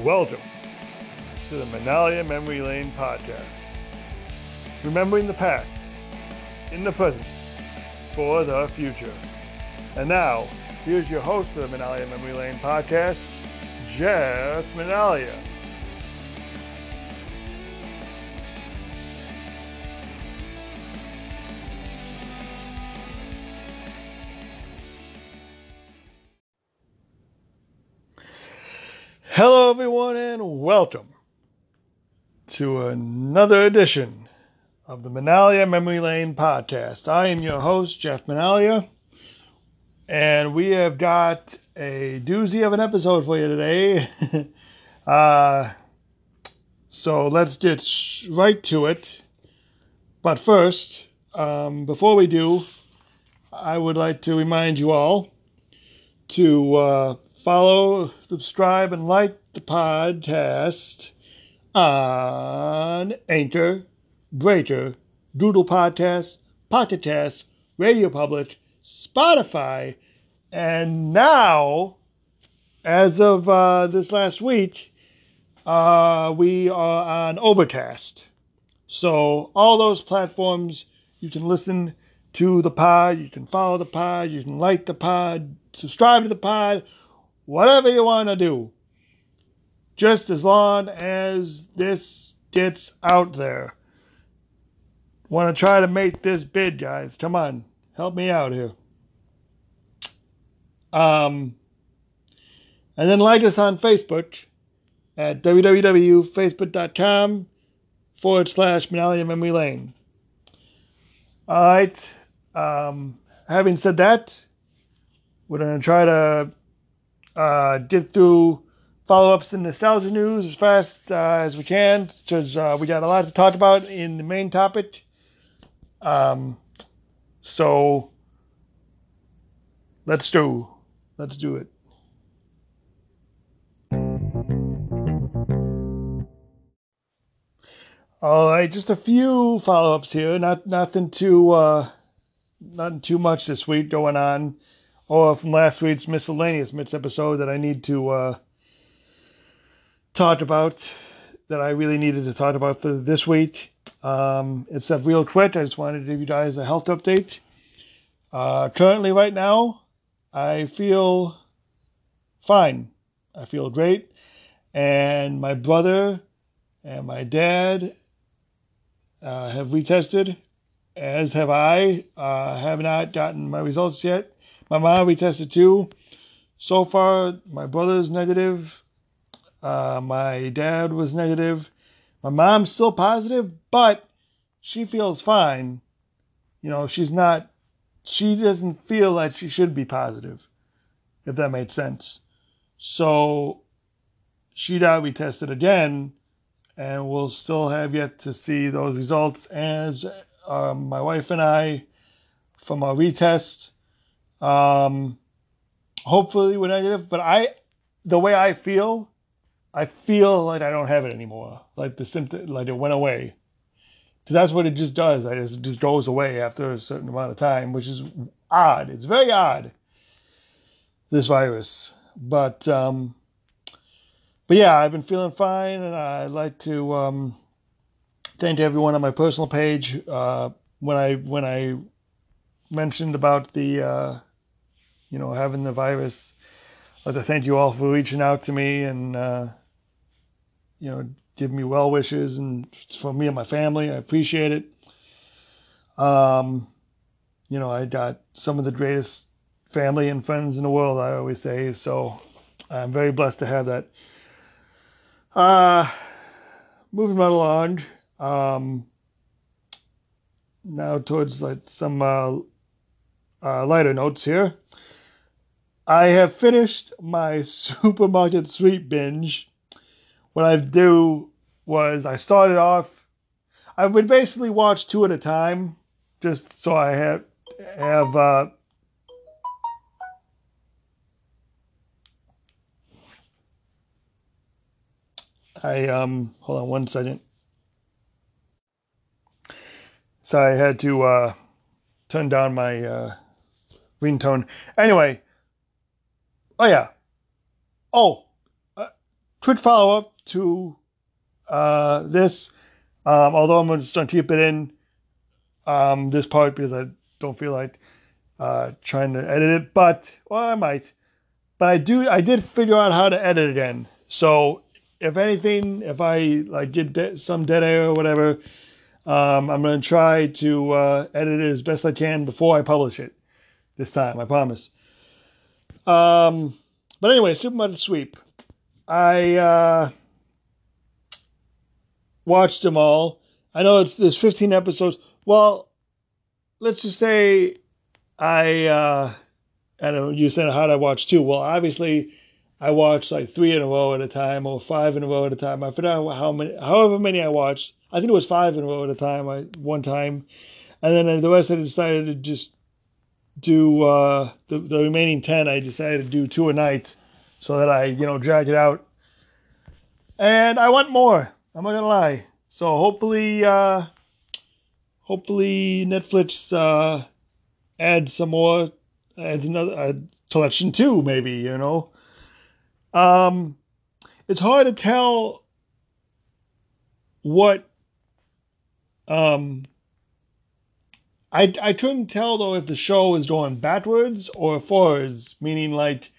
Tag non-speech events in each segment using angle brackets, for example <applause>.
welcome to the Minaglia Memory Lane podcast. Remembering the past, in the present, for the future. And now, here's your host of the Minaglia Memory Lane podcast, Jeff Minaglia. Hello, everyone, and welcome to another edition of the Minaglia Memory Lane podcast. I am your host, Jeff Minaglia, and we have got a doozy of an episode for you today. <laughs> uh, so let's get right to it. But first, um, before we do, I would like to remind you all to uh, follow, subscribe, and like the podcast on Anchor, Breaker, Google Podcast, Pocket Cast, Radio Public, Spotify, and now, as of uh, this last week, uh, we are on Overcast. So all those platforms, you can listen to the pod, you can follow the pod, you can like the pod, subscribe to the pod, whatever you want to do. Just as long as this gets out there. Want to try to make this bid, guys. Come on, help me out here. Um, and then like us on Facebook at www.facebook.com forward slash Minaglia Memory Lane. All right. Um, having said that, we're going to try to uh, get through follow ups and nostalgia news as fast uh, as we can because uh, we got a lot to talk about in the main topic. Um, so let's do let's do it. All right, just a few follow ups here. Not nothing too uh, nothing too much this week going on or from last week's miscellaneous myths episode that I need to uh, talk about that I really needed to talk about for this week. Um, it's a real quick. I just wanted to give you guys a health update. Uh, currently, right now, I feel fine. I feel great. And my brother and my dad uh, have retested, as have I. Uh, have not gotten my results yet. My mom we tested too. So far, my brother's negative. Uh, my dad was negative. My mom's still positive, but she feels fine. You know, she's not, she doesn't feel like she should be positive, if that made sense. So she got retested again, and we'll still have yet to see those results as um, my wife and I from our retest um, hopefully we're negative, but I, the way I feel, I feel like I don't have it anymore. Like the symptom, like it went away. Because that's what it just does. It just, just goes away after a certain amount of time, which is odd. It's very odd. This virus, but um, but yeah, I've been feeling fine, and I'd like to um, thank everyone on my personal page. Uh, when I when I mentioned about the uh, you know, having the virus. I'd like to thank you all for reaching out to me and, uh, you know, give me well wishes and for me and my family. I appreciate it. Um, you know, I got some of the greatest family and friends in the world, I always say. So I'm very blessed to have that. Uh, moving right along. Um, now towards like some uh, uh, lighter notes here. I have finished my <laughs> supermarket sweep binge. What I do was I started off. I would basically watch two at a time, just so I have have. Uh, I um hold on one second. So I had to uh, turn down my uh, ringtone. Anyway, Oh yeah. Oh, uh, quick follow up to uh, this. Um, although I'm just going to keep it in um, this part because I don't feel like uh, trying to edit it, but well, I might. But I do. I did figure out how to edit again. So if anything, if I like get de- some dead air or whatever, um, I'm gonna try to uh, edit it as best I can before I publish it. This time, I promise. Um, but anyway, Supermarket Sweep. I uh, watched them all. I know it's there's 15 episodes. Well, let's just say I uh, I don't know. You said how did I watch two? Well, obviously, I watched like three in a row at a time or five in a row at a time. I forgot how many, however many I watched. I think it was five in a row at a time. I one time, and then the rest I decided to just do uh, the the remaining ten. I decided to do two a night, so that I you know drag it out. And I want more. I'm not gonna lie. So hopefully, uh, hopefully Netflix uh, adds some more, adds another uh, collection too. Maybe you know. Um, it's hard to tell what um I I couldn't tell though if the show was going backwards or forwards, meaning like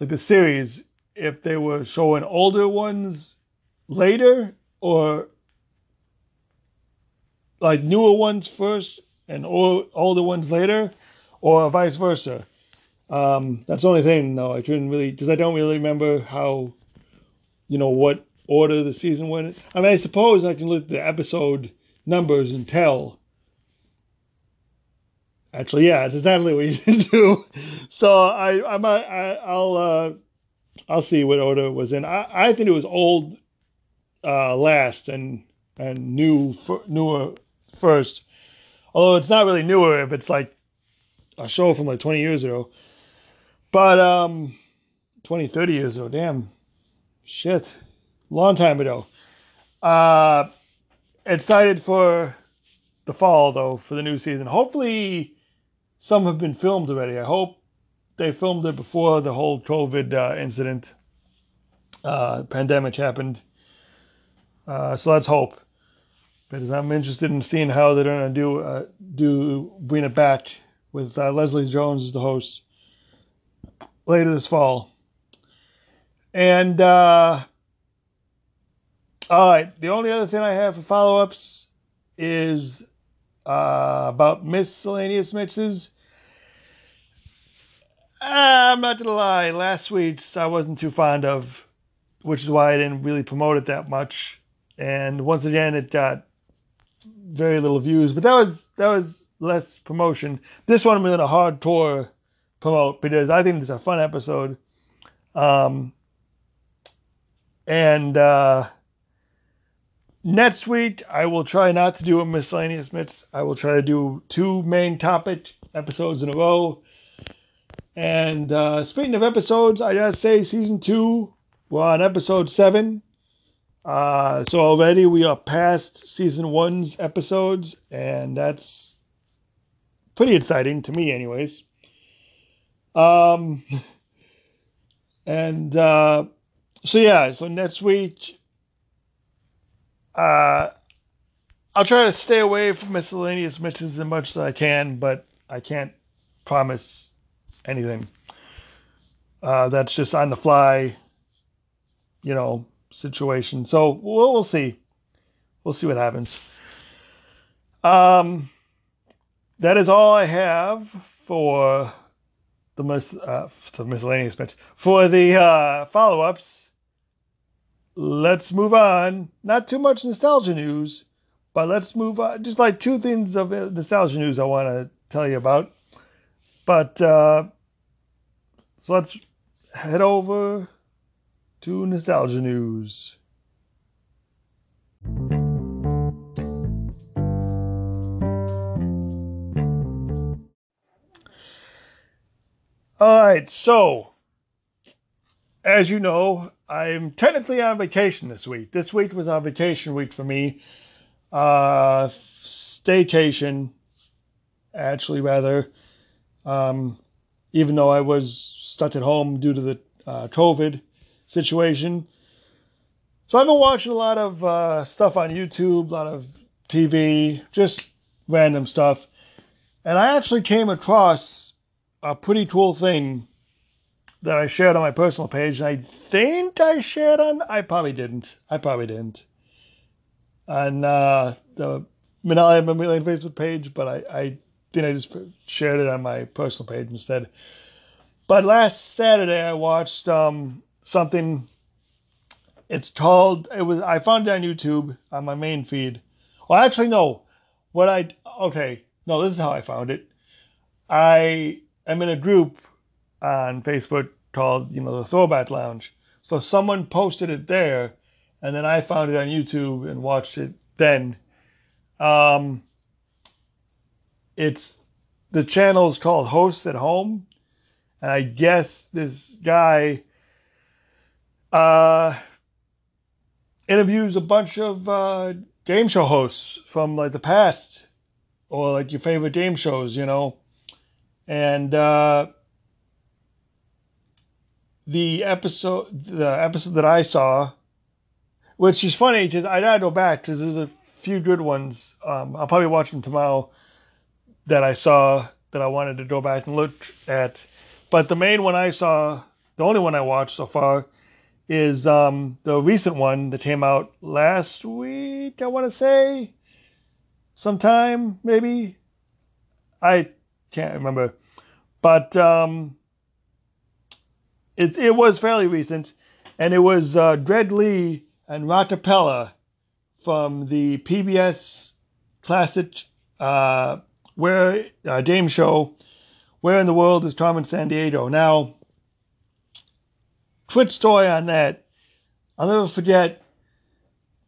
like the series, if they were showing older ones later or like newer ones first and older ones later, or vice versa. Um, that's the only thing, though. I couldn't really, because I don't really remember how, you know, what order the season went. I mean, I suppose I can look at the episode numbers and tell. Actually, yeah, it's exactly what you <laughs> do. So I, I might, I, I'll, uh, I'll see what it was in. I, I think it was old, uh, last and and new, newer first. Although it's not really newer if it's like a show from like 20 years ago. But um 20, 30 years ago, damn. Shit. Long time ago. Uh excited for the fall though, for the new season. Hopefully some have been filmed already. I hope they filmed it before the whole COVID uh, incident, uh, pandemic happened. Uh, so let's hope, because I'm interested in seeing how they're gonna do uh, do bring it back with uh, Leslie Jones as the host later this fall. And uh, all right, the only other thing I have for follow ups is uh, about miscellaneous mixes. I'm not gonna lie, last week's I wasn't too fond of, which is why I didn't really promote it that much. And once again, it got very little views, but that was that was less promotion. This one was in a hardcore promote because I think it's a fun episode. Um, and uh, next week, I will try not to do a miscellaneous mix. I will try to do two main topic episodes in a row. And uh, speaking of episodes, I gotta say, season two, we're on episode seven. Uh, so already we are past season one's episodes, and that's pretty exciting to me, anyways. Um, <laughs> and uh, so yeah, so next week, uh, I'll try to stay away from miscellaneous mixes as much as I can, but I can't promise anything. Uh, that's just on the fly, you know, situation. So we'll, we'll see. We'll see what happens. Um, that is all I have for the most uh, the miscellaneous bits for the uh, follow-ups. Let's move on. Not too much nostalgia news, but let's move on. Just like two things of nostalgia news I want to tell you about. But uh, so let's head over to nostalgia news. All right, so as you know, I'm technically on vacation this week. This week was on vacation week for me. Uh, staycation, actually, rather. Um, even though I was stuck at home due to the uh, COVID situation. So I've been watching a lot of uh, stuff on YouTube, a lot of TV, just random stuff. And I actually came across a pretty cool thing that I shared on my personal page. I think I shared on, I probably didn't. I probably didn't. On uh, the Minaglia Million Facebook page, but I, I think I just shared it on my personal page instead. But last Saturday I watched um, something. It's called. It was. I found it on YouTube on my main feed. Well, actually, no. What I okay. No, this is how I found it. I am in a group on Facebook called, you know, the Throwback Lounge. So someone posted it there, and then I found it on YouTube and watched it then. Um, it's the channel is called Hosts at Home, and I guess this guy uh, interviews a bunch of uh, game show hosts from like the past or like your favorite game shows, you know. And uh, the episode, the episode that I saw, which is funny because I gotta go back because there's a few good ones. Um, I'll probably watch them tomorrow that I saw that I wanted to go back and look at. But the main one I saw, the only one I watched so far, is um, the recent one that came out last week. I want to say, sometime maybe. I can't remember, but um, it it was fairly recent, and it was uh, Greg Lee and Rockapella from the PBS classic uh, where uh, game show, Where in the World is Carmen Sandiego? Now, quick story on that. I'll never forget,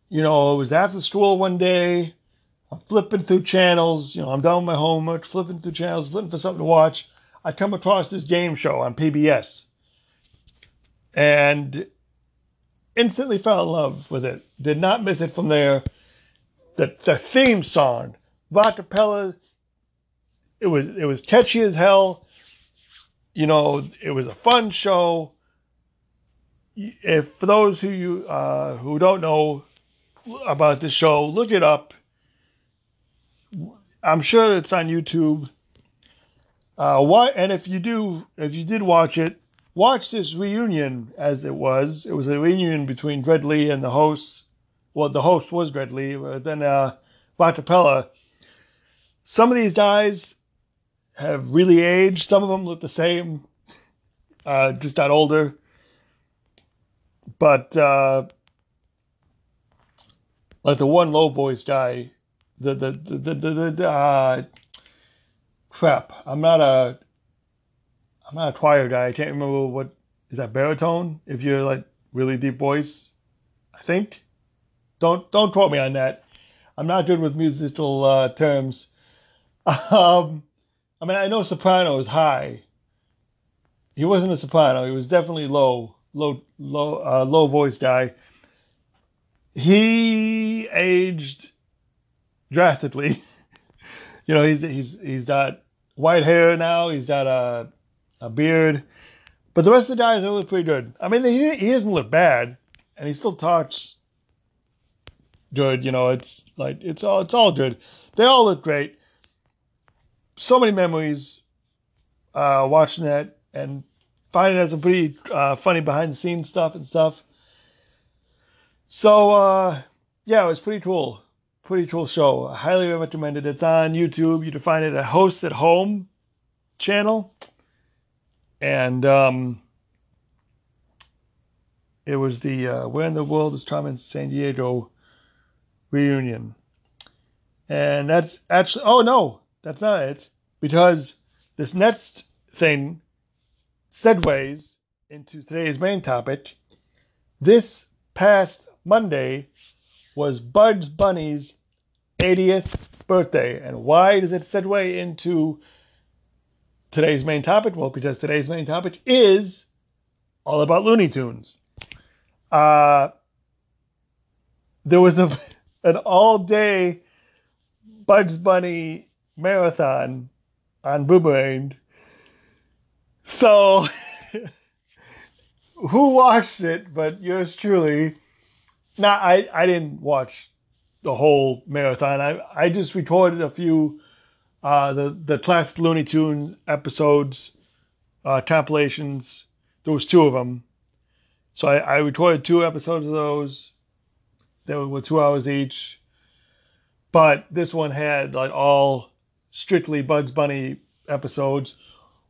you know, it was after school one day. I'm flipping through channels. You know, I'm done with my homework, flipping through channels, looking for something to watch. I come across this game show on PBS and instantly fell in love with it. Did not miss it from there. The, the theme song, Rockapella, it was it was catchy as hell. You know, it was a fun show. If for those who you uh, who don't know about this show, look it up. I'm sure it's on YouTube. Uh, what and if you do, if you did watch it, watch this reunion as it was. It was a reunion between Greg Lee and the host. Well, the host was Greg Lee, but then uh, Rockapella. Some of these guys have really aged. Some of them look the same, uh, just got older. But uh, like the one low voice guy, the the the the, the, the uh, crap. I'm not a I'm not a choir guy. I can't remember what is that baritone. If you're like really deep voice, I think. Don't don't quote me on that. I'm not good with musical uh, terms. <laughs> Um, I mean, I know soprano is high. He wasn't a soprano. He was definitely low, low, low, uh, low voice guy. He aged drastically. <laughs> you know, he's he's he's got white hair now. He's got a a beard, but the rest of the guys they look pretty good. I mean, he he doesn't look bad, and he still talks good. You know, it's like it's all it's all good. They all look great so many memories uh, watching that and finding out some pretty uh, funny behind the scenes stuff and stuff. So uh, yeah, it was pretty cool. Pretty cool show. I highly recommend it. It's on YouTube. You can find it at Hosts at Home channel. And um, it was the uh, Where in the World is Carmen Sandiego reunion. And that's actually, oh no, that's not it. Because this next thing segues into today's main topic. This past Monday was Bugs Bunny's 80th birthday. And why does it segue into today's main topic? Well, because today's main topic is all about Looney Tunes. Uh, there was a <laughs> an all day Bugs Bunny marathon on Boomerang. So, <laughs> who watched it but yours truly? not I I didn't watch the whole marathon. I I just recorded a few uh the the classic Looney Tune episodes uh compilations. There was two of them. So I, I recorded two episodes of those. They were two hours each. But this one had like all strictly Bugs Bunny episodes,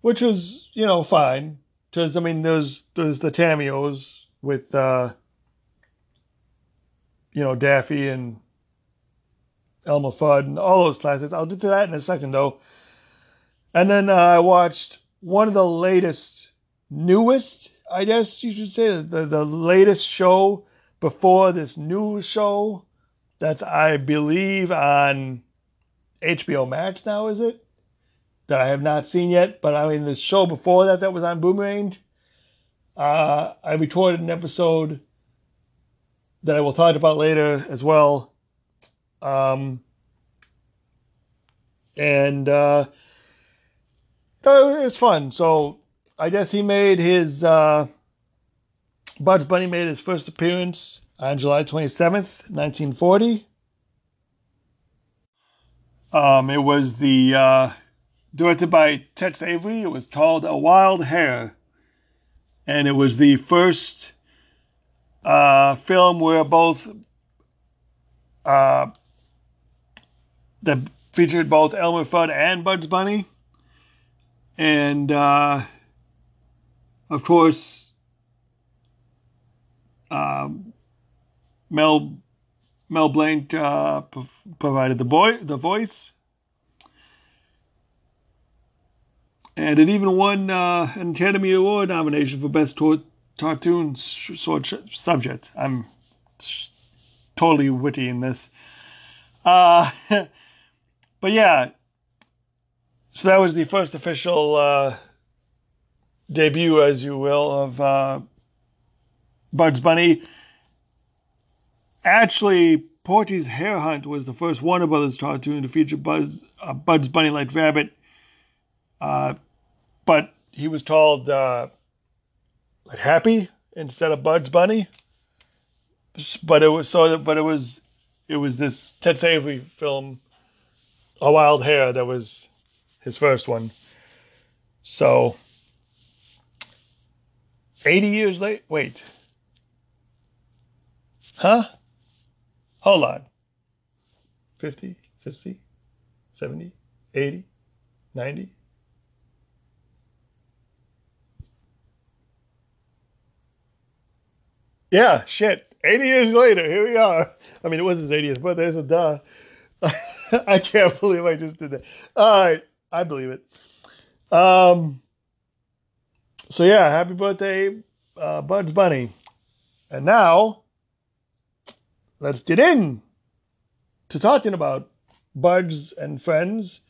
which was, you know, fine. Because I mean there's there's the cameos with uh you know, Daffy and Elmer Fudd and all those classics. I'll get to that in a second, though. And then uh, I watched one of the latest, newest, I guess you should say, the, the latest show before this new show that's, I believe, on HBO Max now, is it? That I have not seen yet. But I mean, the show before that that was on Boomerang, uh, I recorded an episode that I will talk about later as well. Um, and uh, it was fun. So I guess he made his uh, Bugs Bunny made his first appearance on July 27th, 1940. Um, it was the uh, directed by Tex Avery. It was called A Wild Hare, and it was the first uh, film where both uh, that featured both Elmer Fudd and Bugs Bunny, and uh, of course um, Mel Mel Blanc uh, provided the boy the voice, and it even won uh, an Academy Award nomination for Best cartoon sort of subject. I'm totally witty in this. Uh, <laughs> but yeah, so that was the first official uh, debut, as you will, of uh, Bugs Bunny. Actually, Porky's Hare Hunt was the first Warner Brothers cartoon to feature Buzz, uh, Bugs Bunny like Rabbit. Uh, but he was called uh, like Happy instead of Bugs Bunny. But it was so. But it was it was this Tex Avery film, A Wild Hare, that was his first one. So, 80 years late? Wait. Huh? Hold on. 50, 60, 70, 80, 90, Yeah, shit. 80 years later, here we are. I mean, it wasn't his 80th, but there's a duh. <laughs> I can't believe I just did that. All right, I believe it. Um, so yeah, happy birthday, uh, Bugs Bunny. And now, let's get in to talking about Bugs and Friends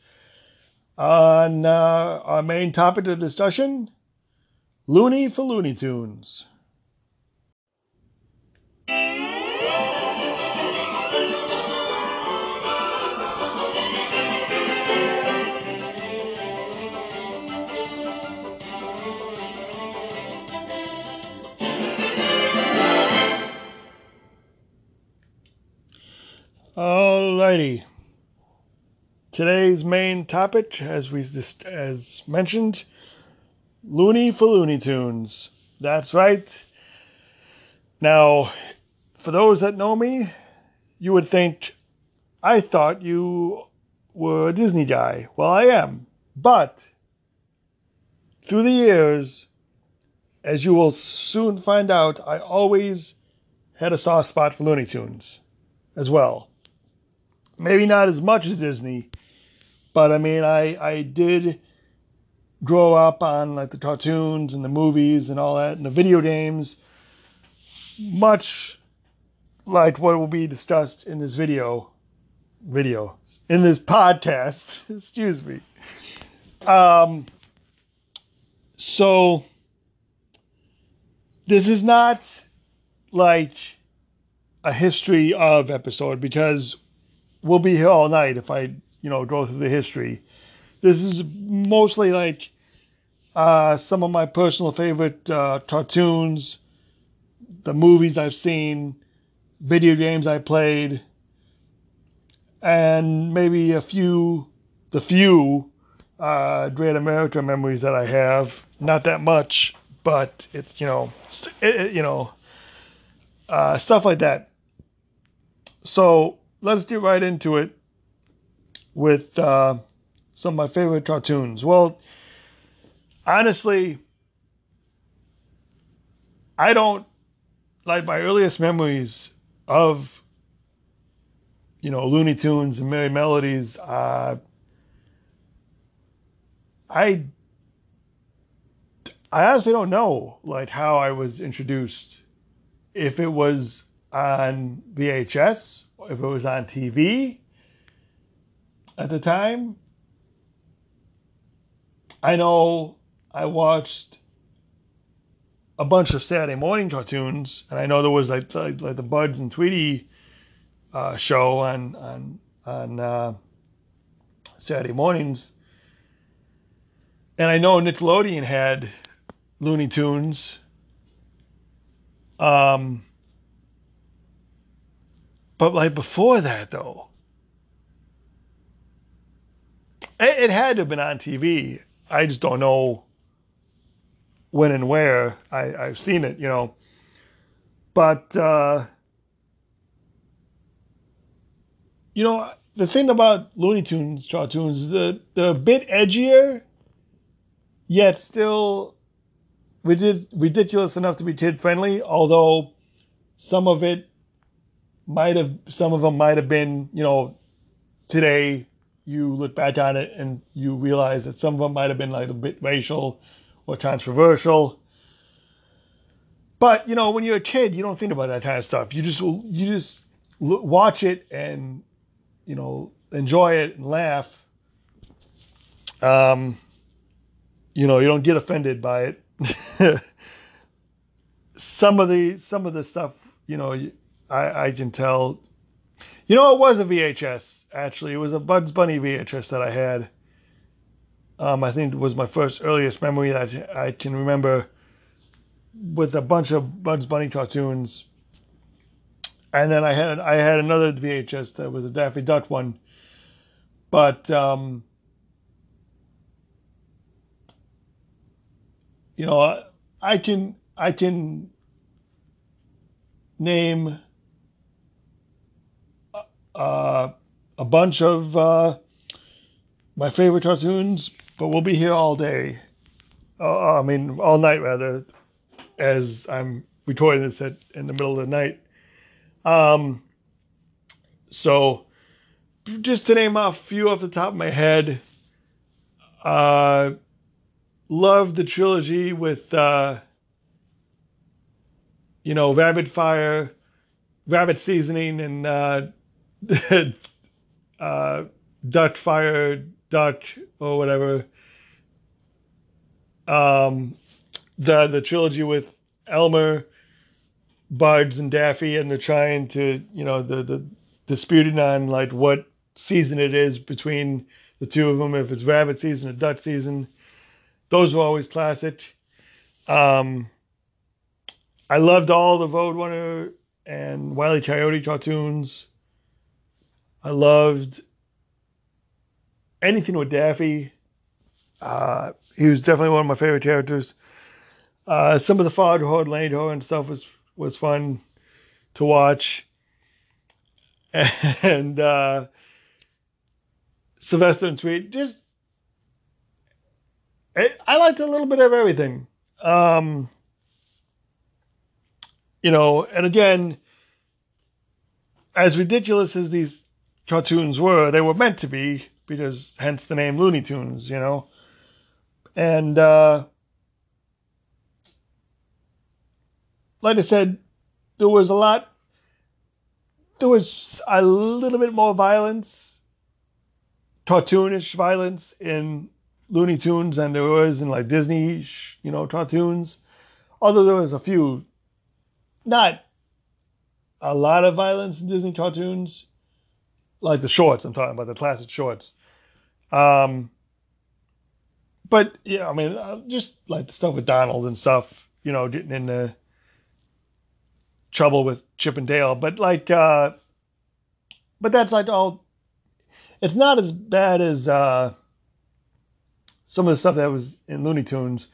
on uh, our main topic of discussion, Looney for Looney Tunes. Alrighty. Today's main topic, as we just as mentioned, Looney for Looney Tunes. That's right. Now, for those that know me, you would think I thought you were a Disney guy. Well, I am. But through the years, as you will soon find out, I always had a soft spot for Looney Tunes as well. Maybe not as much as Disney, but I mean, I I did grow up on like the cartoons and the movies and all that and the video games, much like what will be discussed in this video, video in this podcast. <laughs> excuse me. Um. So this is not like a history of episode because we'll be here all night if I, you know, go through the history. This is mostly like uh, some of my personal favorite uh, cartoons, the movies I've seen, video games I played, and maybe a few, the few uh, Great America memories that I have. Not that much, but it's you know, it, you know, uh, stuff like that. So let's get right into it with uh, some of my favorite cartoons. Well, honestly, I don't like my earliest memories of you know Looney Tunes and Merrie Melodies. Uh, I I honestly don't know like how I was introduced. If it was on VHS, if it was on TV at the time. I know I watched a bunch of Saturday morning cartoons, and I know there was like like, like the Bugs and Tweety uh, show on on on uh, Saturday mornings, and I know Nickelodeon had Looney Tunes. Um, but like before that, though, it, it had to have been on TV. I just don't know when and where I, I've seen it, you know. But uh, you know, the thing about Looney Tunes cartoons is the the bit edgier, yet still ridiculous enough to be kid friendly. Although some of it might have, some of them might have been, you know, today you look back on it and you realize that some of them might have been like a bit racial or controversial. But you know, when you're a kid, you don't think about that kind of stuff. You just you just watch it and you know enjoy it and laugh. Um, you know, you don't get offended by it. <laughs> some of the some of the stuff, you know, I I can tell. You know, it was a VHS actually. It was a Bugs Bunny VHS that I had. Um, I think it was my first earliest memory that I can remember with a bunch of Bugs Bunny cartoons. And then I had I had another VHS that was a Daffy Duck one, but um, you know I, can I can name uh, a bunch of uh, my favorite cartoons, but we'll be here all day. Uh, I mean, all night rather, as I'm recording this at, in the middle of the night. Um, so, just to name off a few off the top of my head, uh, love the trilogy with, uh, you know, Rabbit Fire, Rabbit Seasoning, and <laughs> uh, Duck Fire Duck or whatever. Um, the the trilogy with Elmer, Bugs, and Daffy, and they're trying to you know the the disputing on like what season it is between the two of them. If it's rabbit season or duck season, those were always classic. Um, I loved all the Roadrunner and Wiley Coyote cartoons. I loved anything with Daffy. Uh, he was definitely one of my favorite characters. Uh, some of the Foghorn Leghorn stuff was was fun to watch, <laughs> and uh, Sylvester and Tweet just it, I liked a little bit of everything. Um, you know, and again, as ridiculous as these cartoons were, they were meant to be because hence the name Looney Tunes, you know. And uh, like I said, there was a lot. There was a little bit more violence, cartoonish violence in Looney Tunes than there was in like Disney, you know, cartoons. Although there was a few, not a lot of violence in Disney cartoons, like the shorts. I'm talking about the classic shorts. Um, but yeah, I mean, uh, just like the stuff with Donald and stuff, you know, getting into trouble with Chip and Dale, but like, uh, but that's like all. It's not as bad as uh, some of the stuff that was in Looney Tunes.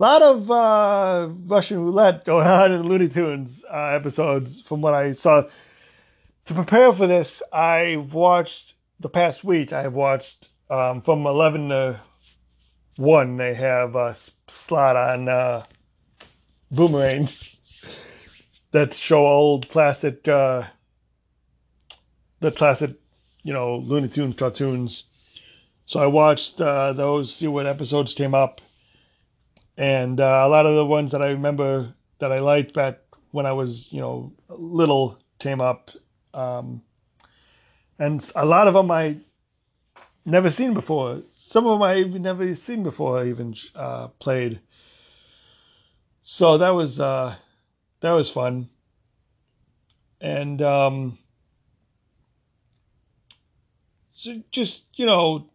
A lot of uh, Russian roulette going <laughs> on in Looney Tunes uh, episodes, from what I saw. To prepare for this, I've watched the past week. I've watched um, from eleven to one. They have a slot on uh, Boomerang that show old classic, uh, the classic, you know, Looney Tunes cartoons. So I watched uh, those, see what episodes came up, and uh, a lot of the ones that I remember that I liked back when I was, you know, little came up, um, and a lot of them I never seen before. Some of them I even never seen before. I even uh, played. So that was uh, that was fun, and um, so just you know.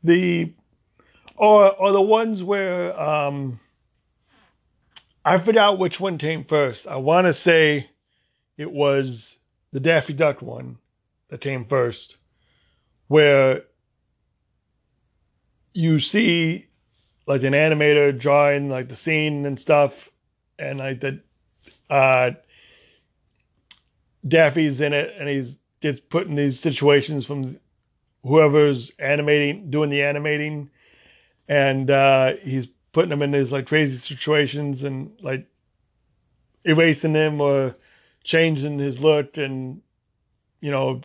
The or or the ones where um, I forgot which one came first. I want to say it was the Daffy Duck one that came first, where you see like an animator drawing like the scene and stuff, and like the uh, Daffy's in it, and he's gets put in these situations from whoever's animating, doing the animating, and uh, he's putting them in these like crazy situations and like erasing them or changing his look and you know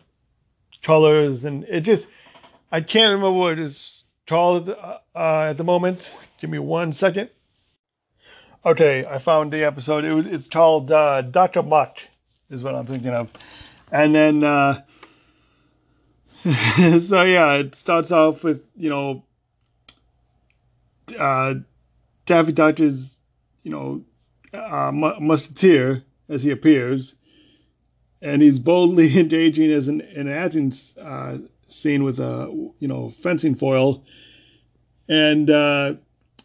colors and it just I can't remember what it's called uh, at the moment. Give me one second. Okay, I found the episode. It was it's called uh, Duck Amuck is what I'm thinking of, and then uh, <laughs> so yeah, it starts off with you know uh, Daffy Duck you know uh, musketeer as he appears, and he's boldly <laughs> engaging as an, an acting uh, scene with a you know fencing foil, and uh,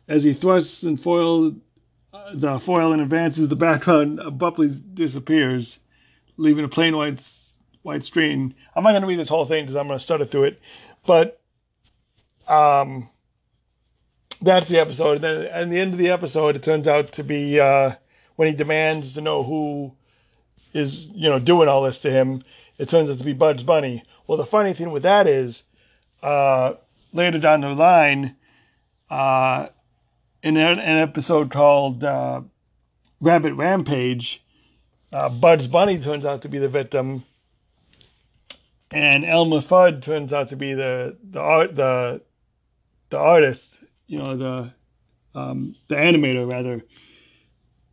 as he thrusts and foil uh, the foil and advances, the background abruptly disappears, leaving a plain white white screen. I'm not going to read this whole thing because I'm going to stutter through it, but um, that's the episode. And then at the end of the episode, it turns out to be uh, when he demands to know who is you know doing all this to him. It turns out to be Bugs Bunny. Well, the funny thing with that is, uh, later down the line, uh, in an, episode called uh, Rabbit Rampage, uh, Bugs Bunny turns out to be the victim, and Elmer Fudd turns out to be the the art the the artist, you know the um, the animator rather.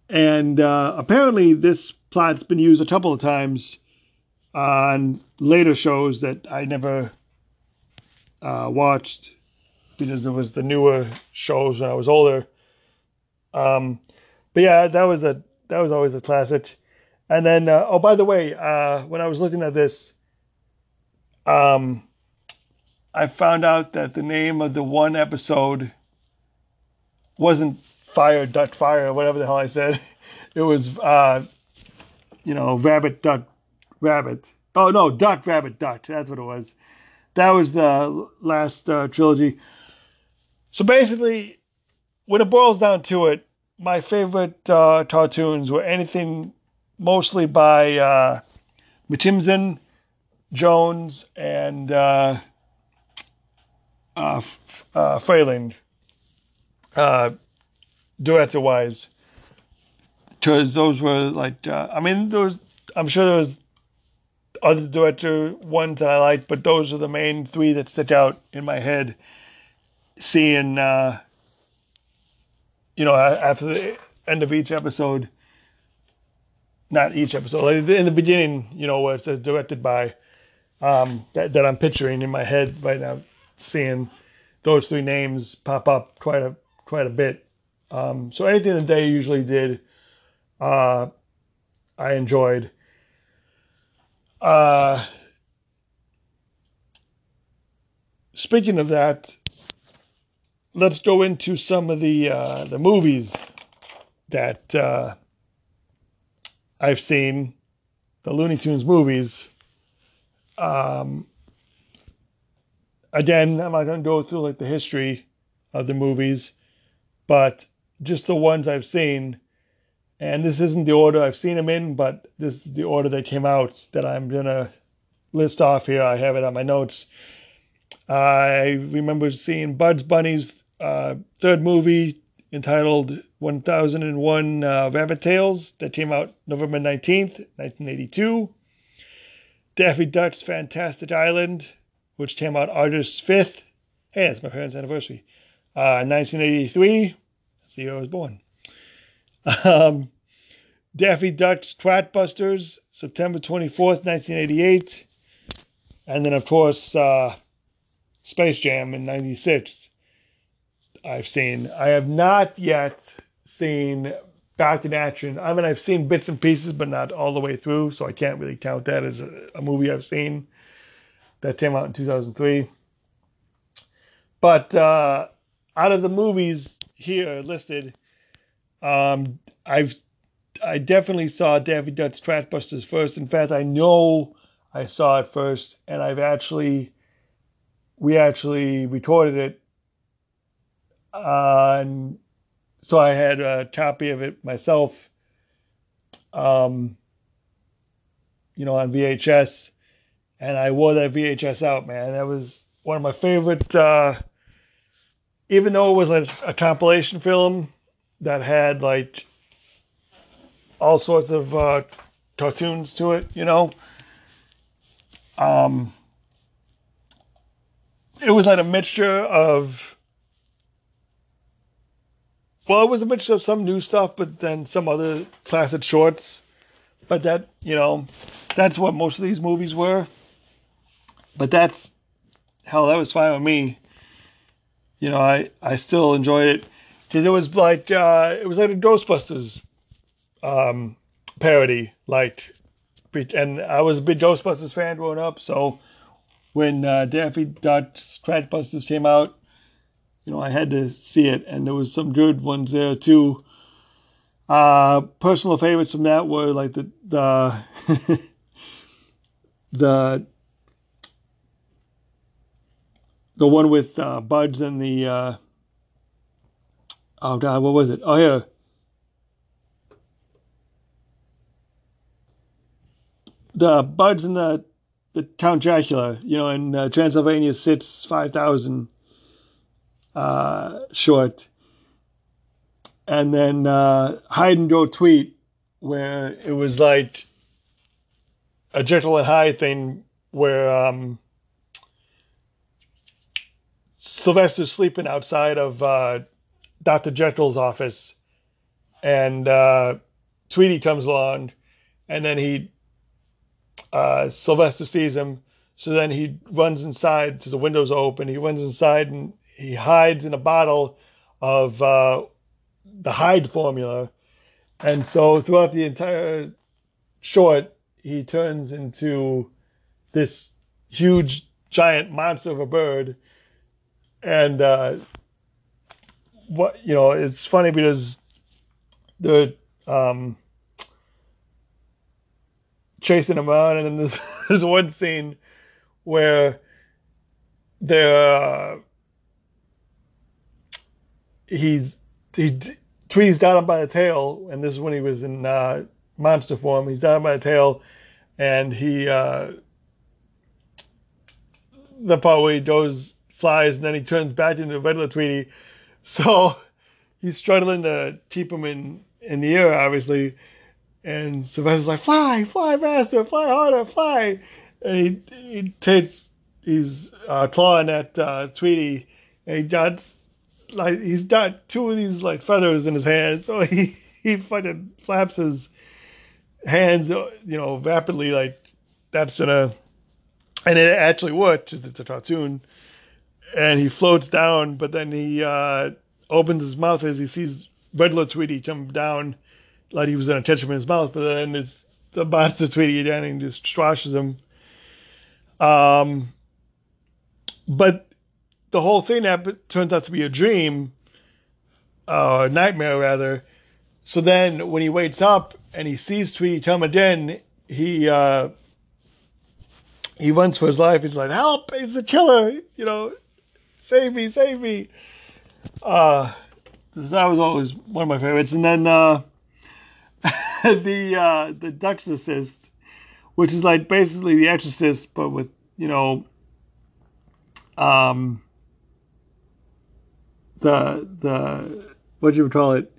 And uh, apparently, this plot's been used a couple of times on later shows that I never uh, watched because it was the newer shows when I was older. Um, but yeah, that was a that was always a classic. And then, uh, oh, by the way, uh, when I was looking at this, um, I found out that the name of the one episode wasn't Fire Duck Fire or whatever the hell I said. It was uh, you know, rabbit, duck, rabbit. Oh no, duck, rabbit, duck. That's what it was. That was the last uh, trilogy. So basically, when it boils down to it, my favorite uh, cartoons were anything mostly by uh, Jones, and uh, uh, uh, Freleng, uh, director-wise because those were like uh, I mean was I'm sure there was other director ones that I liked, but those are the main three that stick out in my head. Seeing, uh, you know, after the end of each episode, not each episode, like in the beginning, you know, where it says directed by, um, that, that I'm picturing in my head right now, seeing those three names pop up quite a quite a bit. Um, so anything that they usually did uh, I enjoyed. Uh, speaking of that, let's go into some of the uh, the movies that uh, I've seen, the Looney Tunes movies. Um, again, I'm not going to go through like the history of the movies, but just the ones I've seen. And this isn't the order I've seen them in, but this is the order they came out that I'm to list off here. I have it on my notes. I remember seeing Bugs Bunny's uh, third movie entitled 1001 uh, Rabbit Tales that came out November 19th, 1982. Daffy Duck's Fantastic Island, which came out August 5th. Hey, it's my parents' anniversary. Uh, 1983. That's the year I was born. Um, Daffy Duck's Quackbusters, September 24th, 1988. And then, of course, uh, Space Jam in 96. I've seen. I have not yet seen Back in Action. I mean, I've seen bits and pieces, but not all the way through, so I can't really count that as a, a movie I've seen. That came out in 2003. But uh, out of the movies here listed, um, I've I definitely saw Daffy Duck's Quackbusters first. In fact, I know I saw it first, and I've actually we actually recorded it uh, and so I had a copy of it myself, um, you know, on VHS, and I wore that VHS out, man. That was one of my favorite. Uh, even though it was a, a compilation film that had like all sorts of uh, cartoons to it, you know. Um, it was like a mixture of well, it was a mixture of some new stuff, but then some other classic shorts. But that, you know, that's what most of these movies were. But that's, hell, that was fine with me. You know, I, I still enjoyed it. Because it was like, uh, it was like a Ghostbusters um, parody. Like, and I was a big Ghostbusters fan growing up. So when uh, Daffy Duck's Quackbusters came out, you know, I had to see it, and there was some good ones there too. Uh, personal favorites from that were like the the <laughs> the the one with uh, Bugs and the uh, oh god, what was it? Oh yeah. The Bugs and the the Count Dracula, you know, in uh, Transylvania sits five thousand uh, short. And then uh, Hide and Go Tweet, where it was like a Jekyll and Hyde thing where um, Sylvester's sleeping outside of uh, Dr. Jekyll's office, and uh, Tweety comes along, and then he uh, Sylvester sees him, so then he runs inside because the window's open. He runs inside and he hides in a bottle of uh, the Hyde formula, and so throughout the entire short, he turns into this huge giant monster of a bird, and uh, what you know, it's funny because the um, chasing him around, and then there's, <laughs> there's one scene where they're uh, he's he Tweety's him by the tail, and this is when he was in uh, monster form. He's him by the tail, and he uh, the part where he goes flies, and then he turns back into a regular Tweety. So <laughs> he's struggling to keep him in in the air, obviously. And Sylvester's like, "Fly, fly faster, fly harder, fly!" And he he takes he's uh, clawing at uh, Tweety, and he dots like he's got two of these like feathers in his hand. so <laughs> he he fucking flaps his hands, you know, rapidly like that's gonna, and it actually worked because it's a cartoon, and he floats down, but then he uh, opens his mouth as he sees regular Tweety come down, like he was gonna catch him in his mouth, but then it's the monster Tweety down and just squashes him. Um, but the whole thing that turns out to be a dream, uh, a nightmare rather. So then when he wakes up and he sees Tweety come again, he uh, he runs for his life. He's like, "Help! He's the killer! You know, save me, save me!" Uh, that was always one of my favorites. And then uh, <laughs> the uh, the Duxorcist, which is like basically The Exorcist, but with you know, um, the the what you would call it,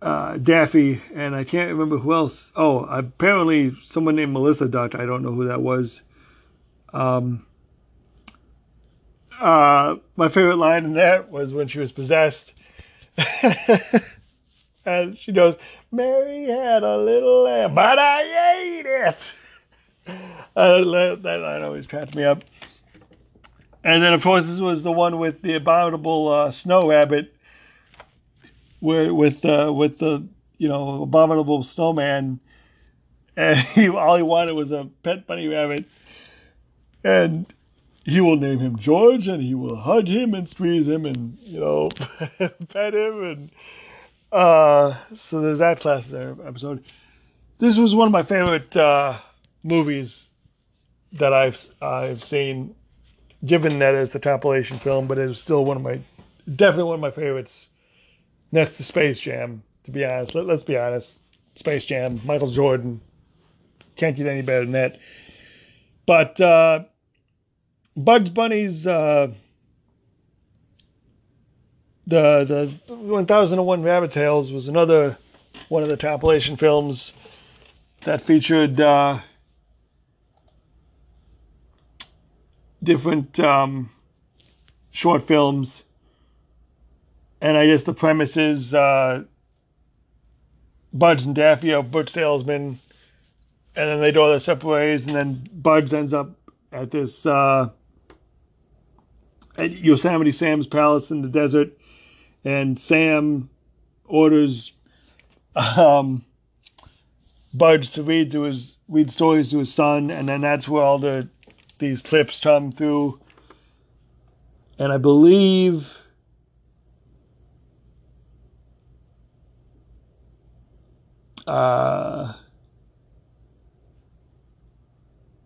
uh, Daffy, and I can't remember who else. Oh, apparently someone named Melissa Duck. I don't know who that was. Um, uh, my favorite line in that was when she was possessed. <laughs> and she goes, Mary had a little lamb, but I ate it. <laughs> Uh, that line always cracked me up. And then, of course, this was the one with the abominable uh, snow rabbit, with uh, with the you know abominable snowman, and <laughs> he all he wanted was a pet bunny rabbit, and he will name him George, and he will hug him and squeeze him, and you know <laughs> pet him, and uh, so there's that class there episode. This was one of my favorite uh, movies that I've I've seen given that it's a compilation film, but it was still one of my, definitely one of my favorites next to Space Jam, to be honest. Let, us be honest. Space Jam, Michael Jordan, can't get any better than that. But uh, Bugs Bunny's uh, the the 1001 Rabbit Tales was another one of the compilation films that featured uh, different um, short films. And I guess the premise is uh, Bugs and Daffy are book salesmen, and then they go their separate ways, and then Bugs ends up at this uh, at Yosemite Sam's palace in the desert, and Sam orders um, Bugs to read to his read stories to his son, and then that's where all the these clips come through. And I believe uh,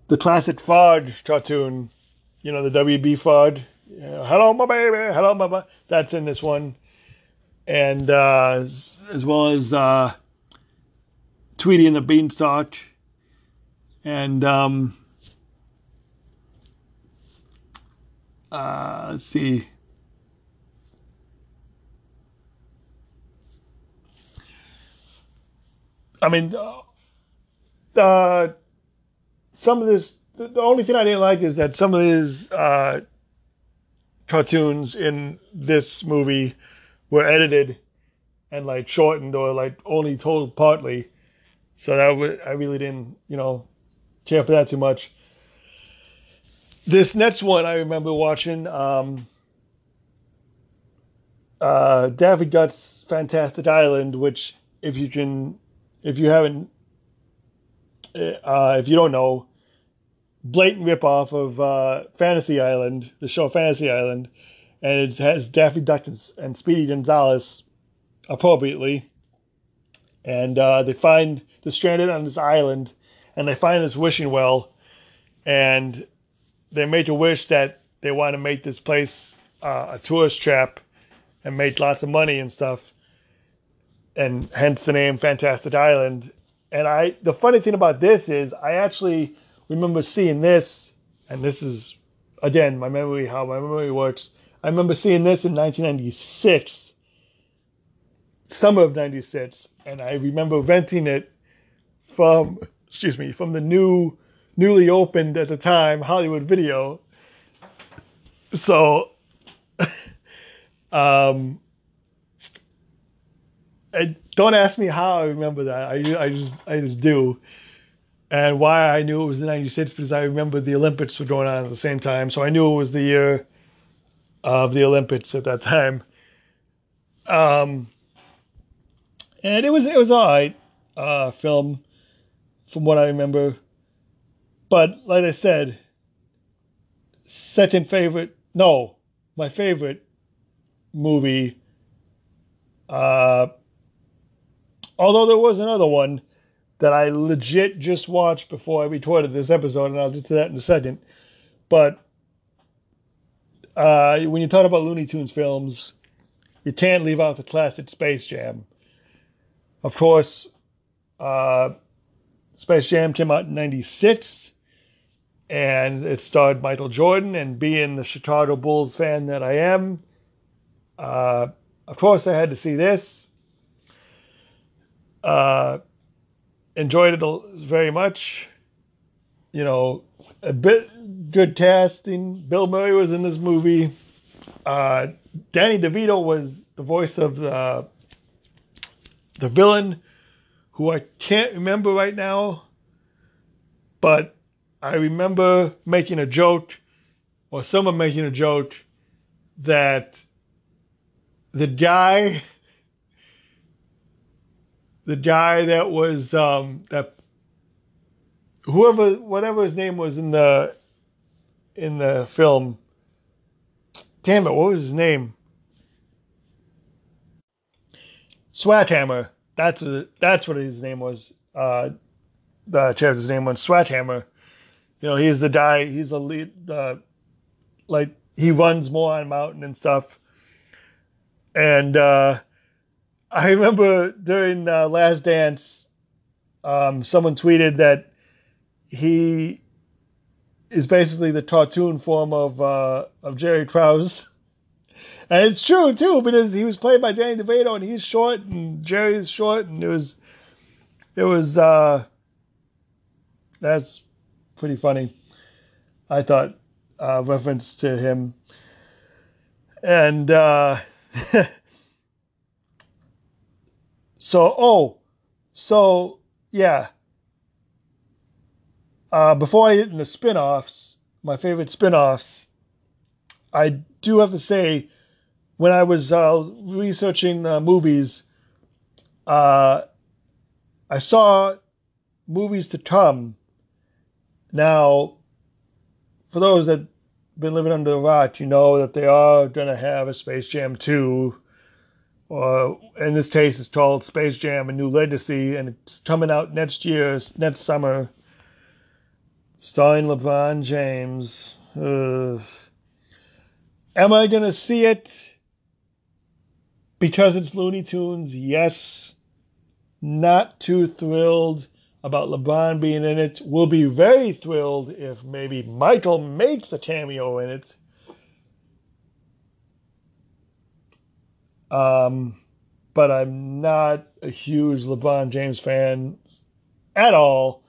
the classic Frog cartoon, you know, the WB Frog. Know, hello, my baby. Hello, my baby. That's in this one. And uh, as, as, well as uh, Tweety and the Beanstalk. And um, uh, let's see. I mean, uh, uh, some of this. The, only thing I didn't like is that some of these uh, cartoons in this movie were edited and like shortened or like only told partly. So that was, I really didn't, you know, care for that too much. This next one I remember watching um, uh, Daffy Duck's Fantastic Island, which if you can, if you haven't, uh, if you don't know, blatant ripoff of uh, Fantasy Island, the show Fantasy Island, and it has Daffy Duck and, Speedy Gonzales appropriately, and uh, they find they're stranded on this island, and they find this wishing well, and they make a wish that they want to make this place uh, a tourist trap and make lots of money and stuff, and hence the name Fantastic Island. And I, the funny thing about this is, I actually remember seeing this, and this is again my memory, how my memory works. I remember seeing this in 1996, summer of '96, and I remember renting it from, excuse me, from the new newly opened at the time Hollywood Video. So, <laughs> um, don't ask me how I remember that. I, I just I just do. And why I knew it was the 96 because I remember the Olympics were going on at the same time. So I knew it was the year of the Olympics at that time. Um, and it was it was alright uh, film from what I remember. But like I said, second favorite, no, my favorite movie. Uh, although there was another one that I legit just watched before I recorded this episode, and I'll get to that in a second. But uh, when you talk about Looney Tunes films, you can't leave out the classic Space Jam. Of course, uh, Space Jam came out in 96 and it starred Michael Jordan. And being the Chicago Bulls fan that I am, uh, of course, I had to see this. Uh, enjoyed it very much. You know, a bit good casting. Bill Murray was in this movie. Uh, Danny DeVito was the voice of the the villain, who I can't remember right now, but I remember making a joke, or someone making a joke, that the guy, the guy that was um, that whoever whatever his name was in the in the film. Damn it, what was his name? Sledgehammer. That's what that's what his name was. Uh, the character's name was Sledgehammer. You know, he's the guy. He's the lead. Uh, like he runs Moron Mountain and stuff. And uh, I remember during uh, Last Dance, um, someone tweeted that he is basically the cartoon form of uh, of Jerry Krause. And it's true too, because he was played by Danny DeVito, and he's short, and Jerry's short, and it was, it was, uh, that's pretty funny. I thought, uh, reference to him, and uh, <laughs> so oh, so yeah. Uh, before I get into spin-offs, my favorite spin-offs, I do have to say when I was uh, researching uh, movies, I saw movies to come. Now, for those that been living under a rock, you know that they are going to have a Space Jam 2. Or in this case, it's called Space Jam: A New Legacy, and it's coming out next year, next summer, starring LeBron James. Uh, am I to see it? Because it's Looney Tunes, yes. Not too thrilled about LeBron being in it. Will be very thrilled if maybe Michael makes a cameo in it. Um, but I'm not a huge LeBron James fan at all.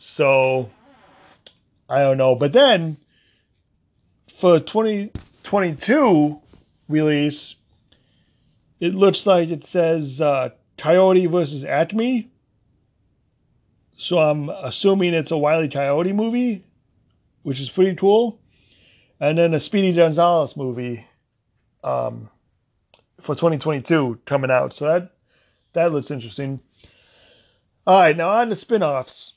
So I don't know. But then for 2022 release, it looks like it says uh, Coyote versus Acme. So I'm assuming it's a Wiley Coyote movie, which is pretty cool. And then a Speedy Gonzales movie um, for 2022 coming out. So that that looks interesting. All right, now on the spin-offs.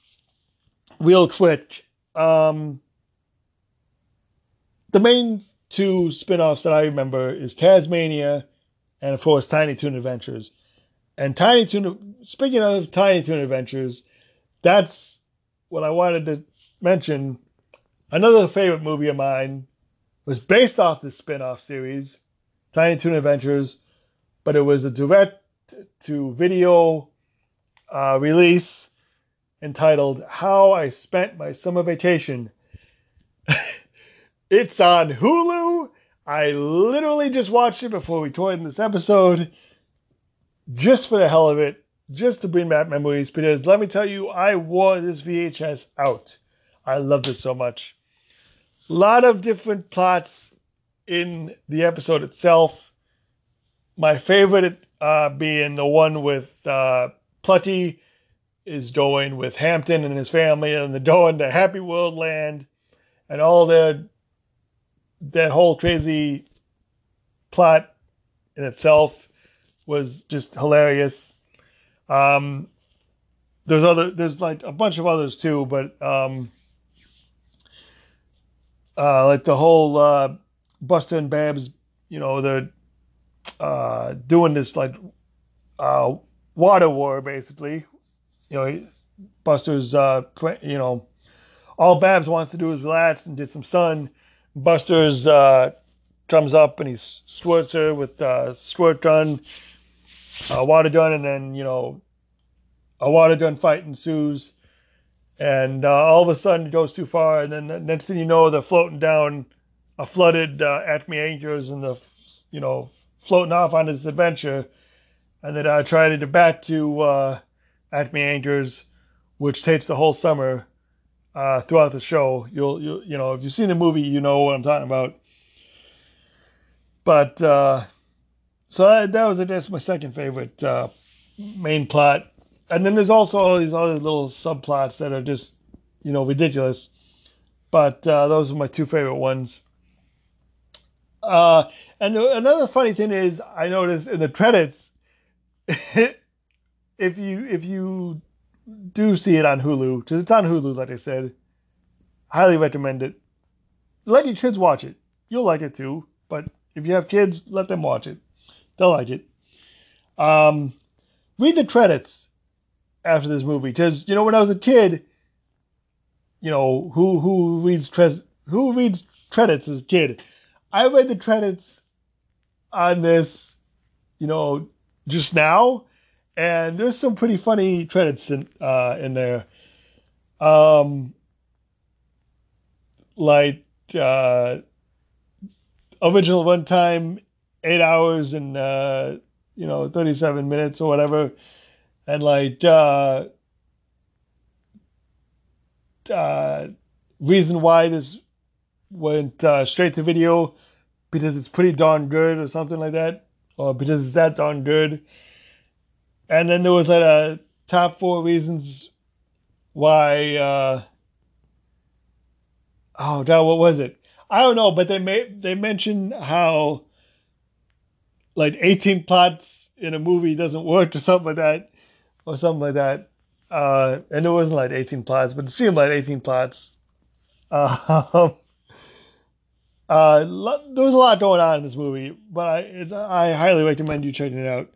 Real quick. Um, the main two spin-offs that I remember is Taz-Mania and of course Tiny Toon Adventures. And Tiny Toon, speaking of Tiny Toon Adventures, that's what I wanted to mention. Another favorite movie of mine was based off the spin-off series, Tiny Toon Adventures, but it was a direct to video uh, release entitled How I Spent My Summer Vacation. <laughs> it's on Hulu I literally just watched it before we recorded this episode, just for the hell of it, just to bring back memories. Because let me tell you, I wore this VHS out. I loved it so much. A lot of different plots in the episode itself. My favorite uh, being the one with uh, Plucky is going with Hampton and his family, and they're going to Happy World Land, and all their that whole crazy plot in itself was just hilarious. Um, there's other, there's like a bunch of others too, but um, uh, like the whole uh, Buster and Babs, you know, they're uh, doing this like uh, water war basically. You know, Buster's, uh, you know, all Babs wants to do is relax and get some sun. Buster's uh, comes up and he squirts her with uh, squirt gun, a water gun, and then you know, a water gun fight ensues. And uh, all of a sudden it goes too far, and then the next thing you know, they're floating down a flooded uh, Acme Acres and the, you know, floating off on this adventure. And then I to get back to uh, Acme Acres, which takes the whole summer uh, throughout the show. You'll, you you know, if you've seen the movie, you know what I'm talking about. But uh, so that, that was, guess, my second favorite uh, main plot. And then there's also all these other little subplots that are just, you know, ridiculous. But uh, those are my two favorite ones. Uh, and another funny thing is, I noticed in the credits, <laughs> if you if you do see it on Hulu, because it's on Hulu, like I said, highly recommend it. Let your kids watch it. You'll like it too. But if you have kids, let them watch it. They'll like it. Um, read the credits after this movie, because you know when I was a kid, you know who who reads tre- who reads credits as a kid. I read the credits on this, you know, just now, and there's some pretty funny credits in uh, in there. Um, like uh, original runtime, eight hours and uh, you know thirty seven minutes or whatever, and like uh, uh, reason why this went uh, straight to video because it's pretty darn good or something like that, or because it's that darn good. And then there was like a top four reasons why. Uh, oh God, what was it? I don't know, but they may they mentioned how like 18 plots in a movie doesn't work or something like that, or something like that. Uh, and it wasn't like 18 plots, but it seemed like 18 plots. Uh, <laughs> uh, there was a lot going on in this movie, but I I highly recommend you checking it out.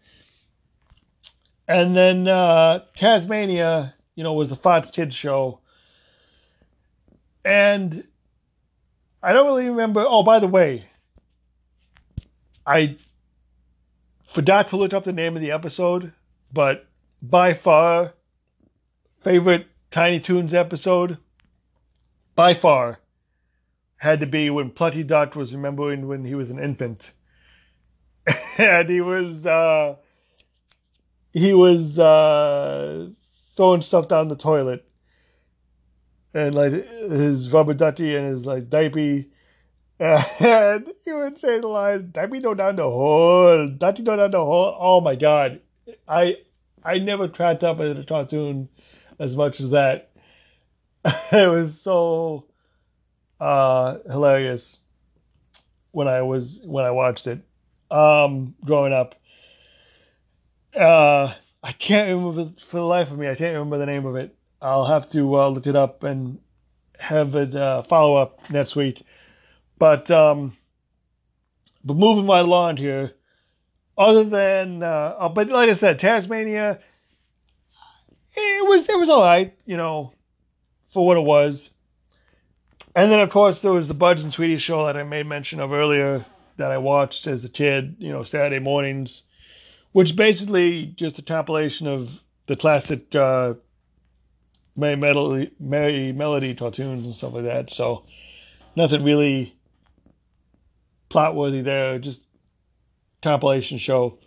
And then uh, Taz-Mania, you know, was the Fox Kids show, and I don't really remember. Oh, by the way, I forgot to look up the name of the episode, but by far favorite Tiny Toons episode, by far had to be when Plucky Duck was remembering when he was an infant. <laughs> and he was uh he was uh throwing stuff down the toilet. And like his rubber ducky and his like diaper <laughs> and he would say the line, Diaper go down the hole, ducky go down the hole. Oh my god. I I never cracked up at a cartoon as much as that. <laughs> it was so uh, hilarious when I was when I watched it um, growing up. Uh, I can't remember for the life of me. I can't remember the name of it. I'll have to uh, look it up and have a uh, follow up next week. But um, but moving right along here, other than uh, uh but like I said, Taz-Mania, it was it was all right, you know, for what it was. And then, of course, there was the Bugs and Sweeties show that I made mention of earlier that I watched as a kid, you know, Saturday mornings, which basically just a compilation of the classic uh, Merrie Melody, Merrie Melody cartoons and stuff like that. So nothing really plot worthy there, just compilation show.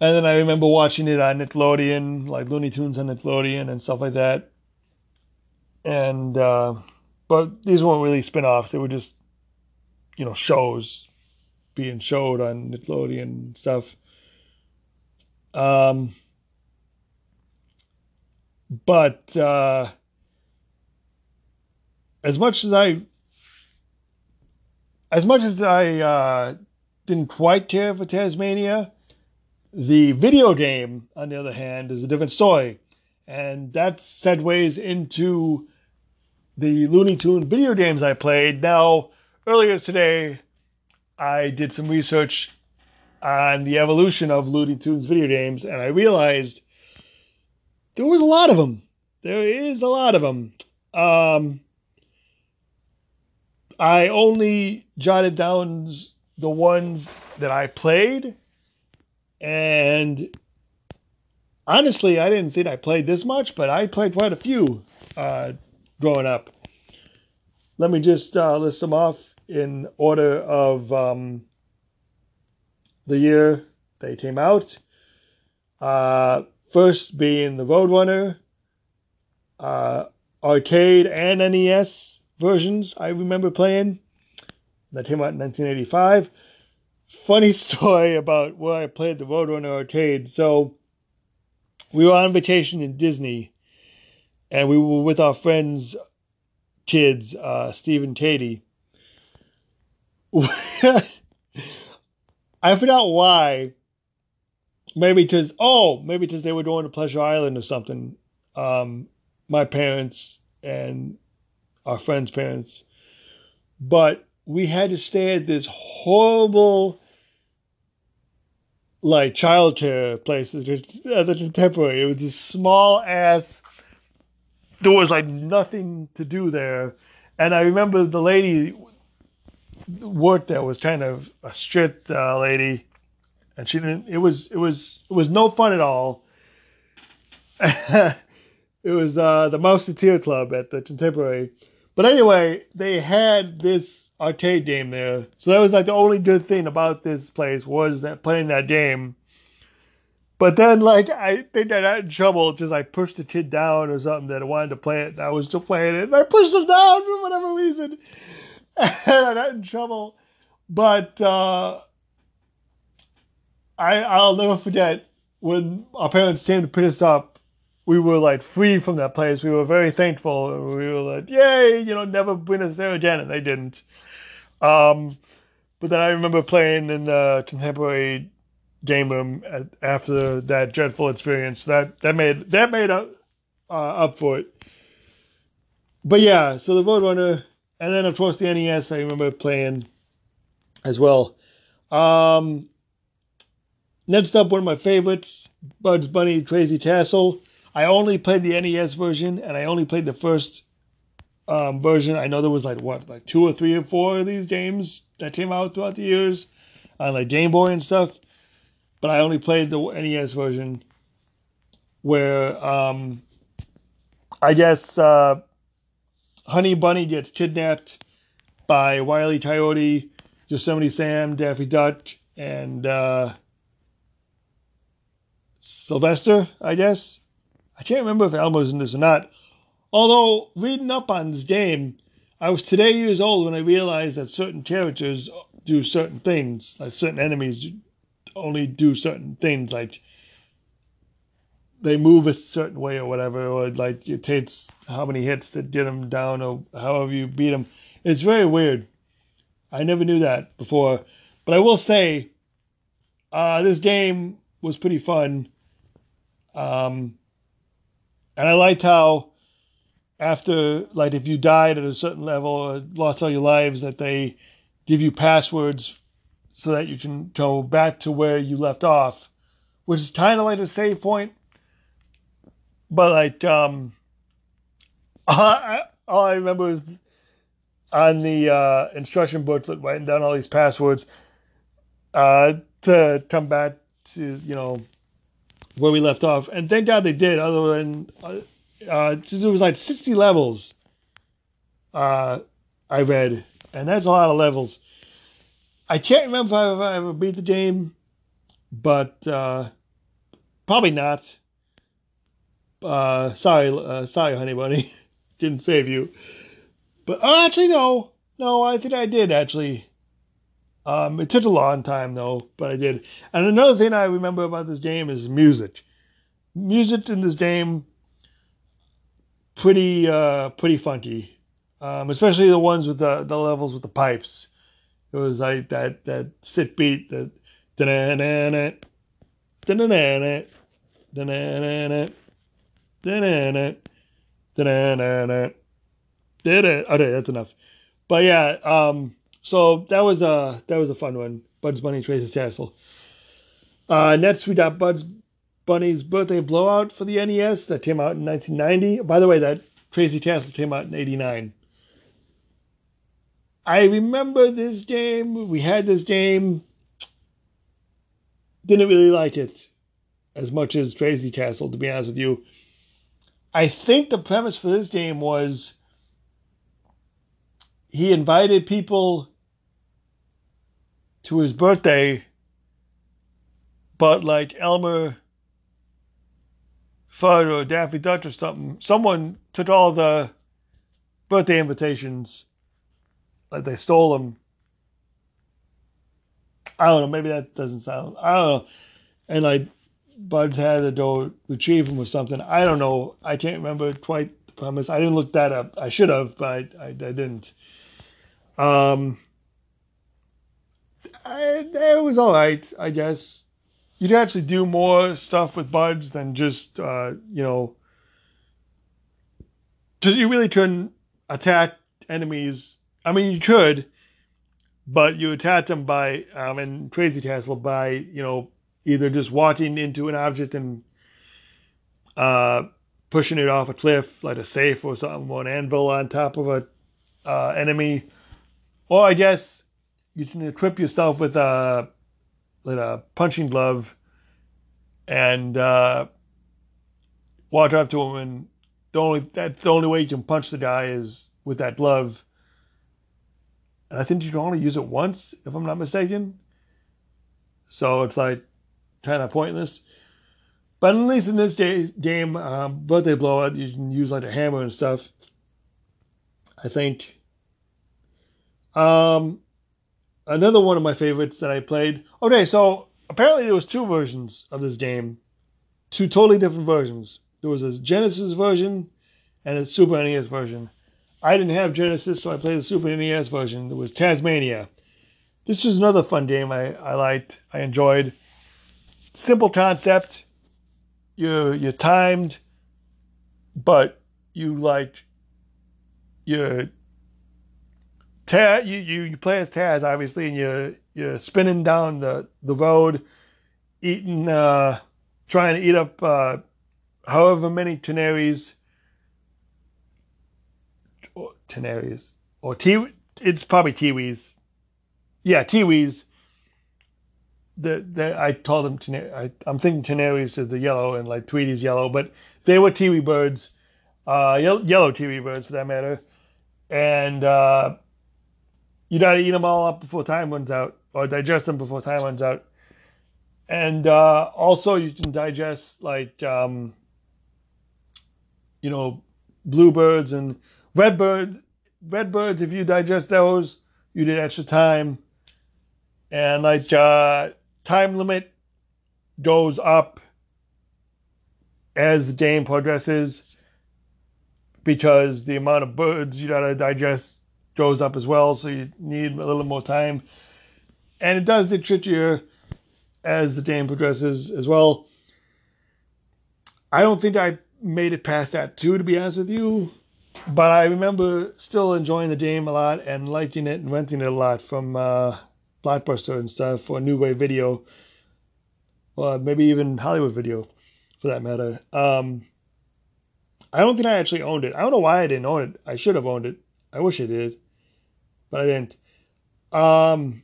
And then I remember watching it on Nickelodeon, like Looney Tunes on Nickelodeon and stuff like that and uh, but these weren't really spin-offs. They were just you know shows being showed on nickelodeon and stuff. Um but uh as much as i as much as i uh didn't quite care for Taz-Mania the video game on the other hand is a different story. And that segues into the Looney Tune video games I played. Now, earlier today, I did some research on the evolution of Looney Tunes video games, and I realized there was a lot of them. There is a lot of them. Um, I only jotted down the ones that I played, and honestly, I didn't think I played this much, but I played quite a few uh, growing up. Let me just uh, list them off in order of um, the year they came out. Uh, first being the Roadrunner, uh, arcade and NES versions I remember playing. That came out in 1985. Funny <laughs> story about where I played the Roadrunner arcade. So we were on vacation in Disney, and we were with our friends' kids, uh, Steve and Katie. <laughs> I forgot why. Maybe because oh, maybe because they were going to Pleasure Island or something. Um, my parents and our friends' parents, but we had to stay at this horrible like childcare place at the contemporary. It was this small ass. There was like nothing to do there, and I remember the lady worked there was kind of a strict uh, lady, and she didn't. It was it was it was no fun at all. <laughs> it was uh, the Mouseketeer Club at the Contemporary, but anyway, they had this arcade game there, so that was like the only good thing about this place was that playing that game. But then, like, I think I got in trouble because I pushed the kid down or something that wanted to play it, and I was still playing it, and I pushed him down for whatever reason. <laughs> and I got in trouble. But uh, I I'll never forget when our parents came to pick us up. We were like free from that place. We were very thankful. And We were like, "Yay!" You know, never bring us there again, and they didn't. Um, but then I remember playing in the contemporary game room after that dreadful experience. That that made that made up uh, up for it. But yeah, so the Roadrunner and then of course the NES I remember playing as well. Um, next up, one of my favorites, Bugs Bunny Crazy Castle. I only played the NES version, and I only played the first um, version. I know there was like what, like two or three or four of these games that came out throughout the years on like Game Boy and stuff. But I only played the NES version, where um, I guess uh, Honey Bunny gets kidnapped by Wiley Coyote, Yosemite Sam, Daffy Duck, and uh, Sylvester, I guess. I can't remember if Elmer's in this or not. Although, reading up on this game, I was today years old when I realized that certain characters do certain things, like certain enemies only do certain things, like they move a certain way or whatever, or like it takes how many hits to get them down, or however you beat them. It's very weird. I never knew that before, but I will say, uh, this game was pretty fun. Um, and I liked how after, like, if you died at a certain level or lost all your lives, that they give you passwords so that you can go back to where you left off, which is kind of like a save point but like um, I, <laughs> all I remember is on the uh, instruction booklet writing down all these passwords uh, to come back to you know where we left off, and thank God they did. Other than uh, uh it was like sixty levels. Uh, I read, and that's a lot of levels. I can't remember if I ever beat the game, but uh, probably not. Uh, sorry, uh, sorry, honey bunny, <laughs> didn't save you. But oh, actually, no, no, I think I did actually. Um, it took a long time though, but I did. And another thing I remember about this game is music. Music in this game, pretty, uh, pretty funky. Um, especially the ones with the the levels with the pipes. It was like that that sit beat that da na na na da na na na da na na na Da-na-na. Da-na-na-na. It? Okay, that's enough. But yeah, um, so that was a that was a fun one. Bugs Bunny Crazy Castle. Uh, next we got Bugs Bunny's Birthday Blowout for the NES that came out in 1990. By the way, that Crazy Castle came out in 89. I remember this game. We had this game. Didn't really like it as much as Crazy Castle, to be honest with you. I think the premise for this game was he invited people to his birthday, but like Elmer Fudd or Daffy Duck or something, someone took all the birthday invitations, like they stole them. I don't know. Maybe that doesn't sound. I don't know. And like Bugs had to go retrieve them or something. I don't know. I can't remember quite the premise. I didn't look that up. I should have, but I, I, I didn't. Um, I, it was all right, I guess. You'd actually do more stuff with Bugs than just, uh, you know, because you really couldn't attack enemies. I mean, you could, but you attack them by, um, in Crazy Castle by, you know, either just walking into an object and uh, pushing it off a cliff, like a safe or something, or an anvil on top of a uh, enemy, or I guess you can equip yourself with a with a punching glove and uh, walk up to him, and the only that's the only way you can punch the guy is with that glove. And I think you can only use it once, if I'm not mistaken. So it's like kind of pointless. But at least in this game, um, birthday blowout, you can use like a hammer and stuff. I think. Um, another one of my favorites that I played. Okay, so apparently there was two versions of this game, two totally different versions. There was a Genesis version and a Super NES version. I didn't have Genesis, so I played the Super NES version. It was Taz-Mania. This was another fun game I, I liked, I enjoyed simple concept. You you timed, but you like you Taz, you, you, you play as Taz, obviously, and you're, you're spinning down the, the road, eating, uh, trying to eat up uh, however many canaries, canaries, or t- it's probably kiwis. Yeah, kiwis. The, the I told them I, I'm thinking canaries is the yellow and like Tweety's yellow, but they were kiwi birds, uh, yellow, yellow kiwi birds for that matter, and uh, you gotta eat them all up before time runs out, or digest them before time runs out, and uh, also you can digest like um, you know bluebirds and redbird redbirds. If you digest those, you did extra time and like uh, time limit goes up as the game progresses because the amount of birds you gotta digest goes up as well, so you need a little more time. And it does get trickier as the game progresses as well. I don't think I made it past that too, to be honest with you. But I remember still enjoying the game a lot and liking it and renting it a lot from uh, Blockbuster and stuff, or New Wave Video, or maybe even Hollywood Video, for that matter. Um, I don't think I actually owned it. I don't know why I didn't own it. I should have owned it. I wish I did, but I didn't. Um,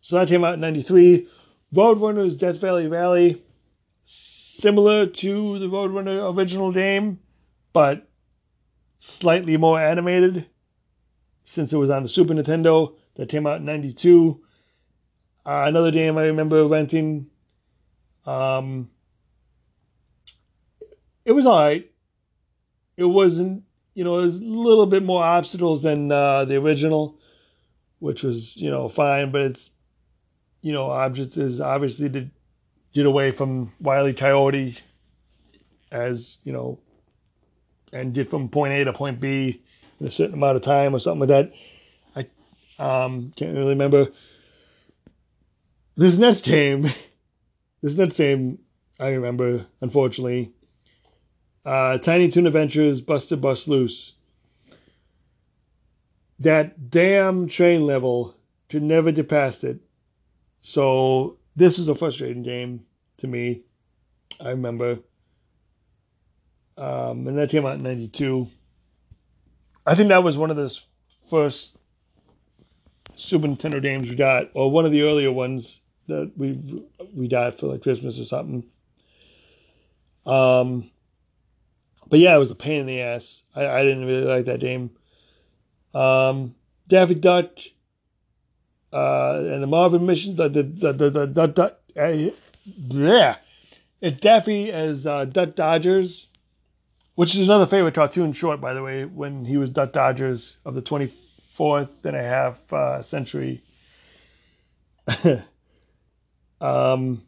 so that came out in '93. Roadrunner's Death Valley Rally, similar to the Roadrunner original game, but slightly more animated since it was on the Super Nintendo that came out in 92. Uh, another game I remember renting. Um, it was alright. It wasn't, you know, it was a little bit more obstacles than uh, the original, which was, you know, fine, but it's, you know, objects is obviously to get away from Wiley Coyote as, you know, and get from point A to point B in a certain amount of time or something like that. I um, can't really remember. This next game, <laughs> this next game, I remember, unfortunately. Uh, Tiny Toon Adventures, Buster Bust Loose. that damn train level to never get past it. So this was a frustrating game to me. I remember. Um, and that came out in 92. I think that was one of the first Super Nintendo games we got, or one of the earlier ones that we we got for like Christmas or something. Um, but yeah, it was a pain in the ass. I, I didn't really like that game. Um, Daffy Duck, uh, and the Marvin mission, the the the the, the, the, the uh, yeah, it's Daffy as uh, Duck Dodgers, which is another favorite cartoon short, by the way. When he was Duck Dodgers of the twenty fourth and a half uh, century. <laughs> um,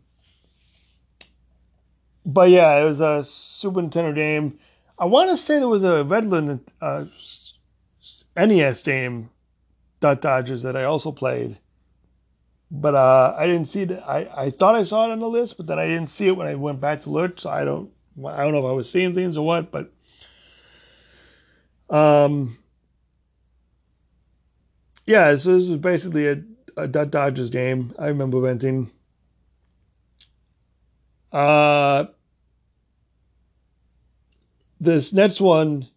but yeah, it was a Super Nintendo game. I want to say there was a Redland uh, NES game, Duck Dodgers, that I also played. But uh, I didn't see it. I, I thought I saw it on the list, but then I didn't see it when I went back to look. So I don't I don't know if I was seeing things or what. But um, yeah, so this was basically a, a Dodgers game. I remember renting. Uh, this next one,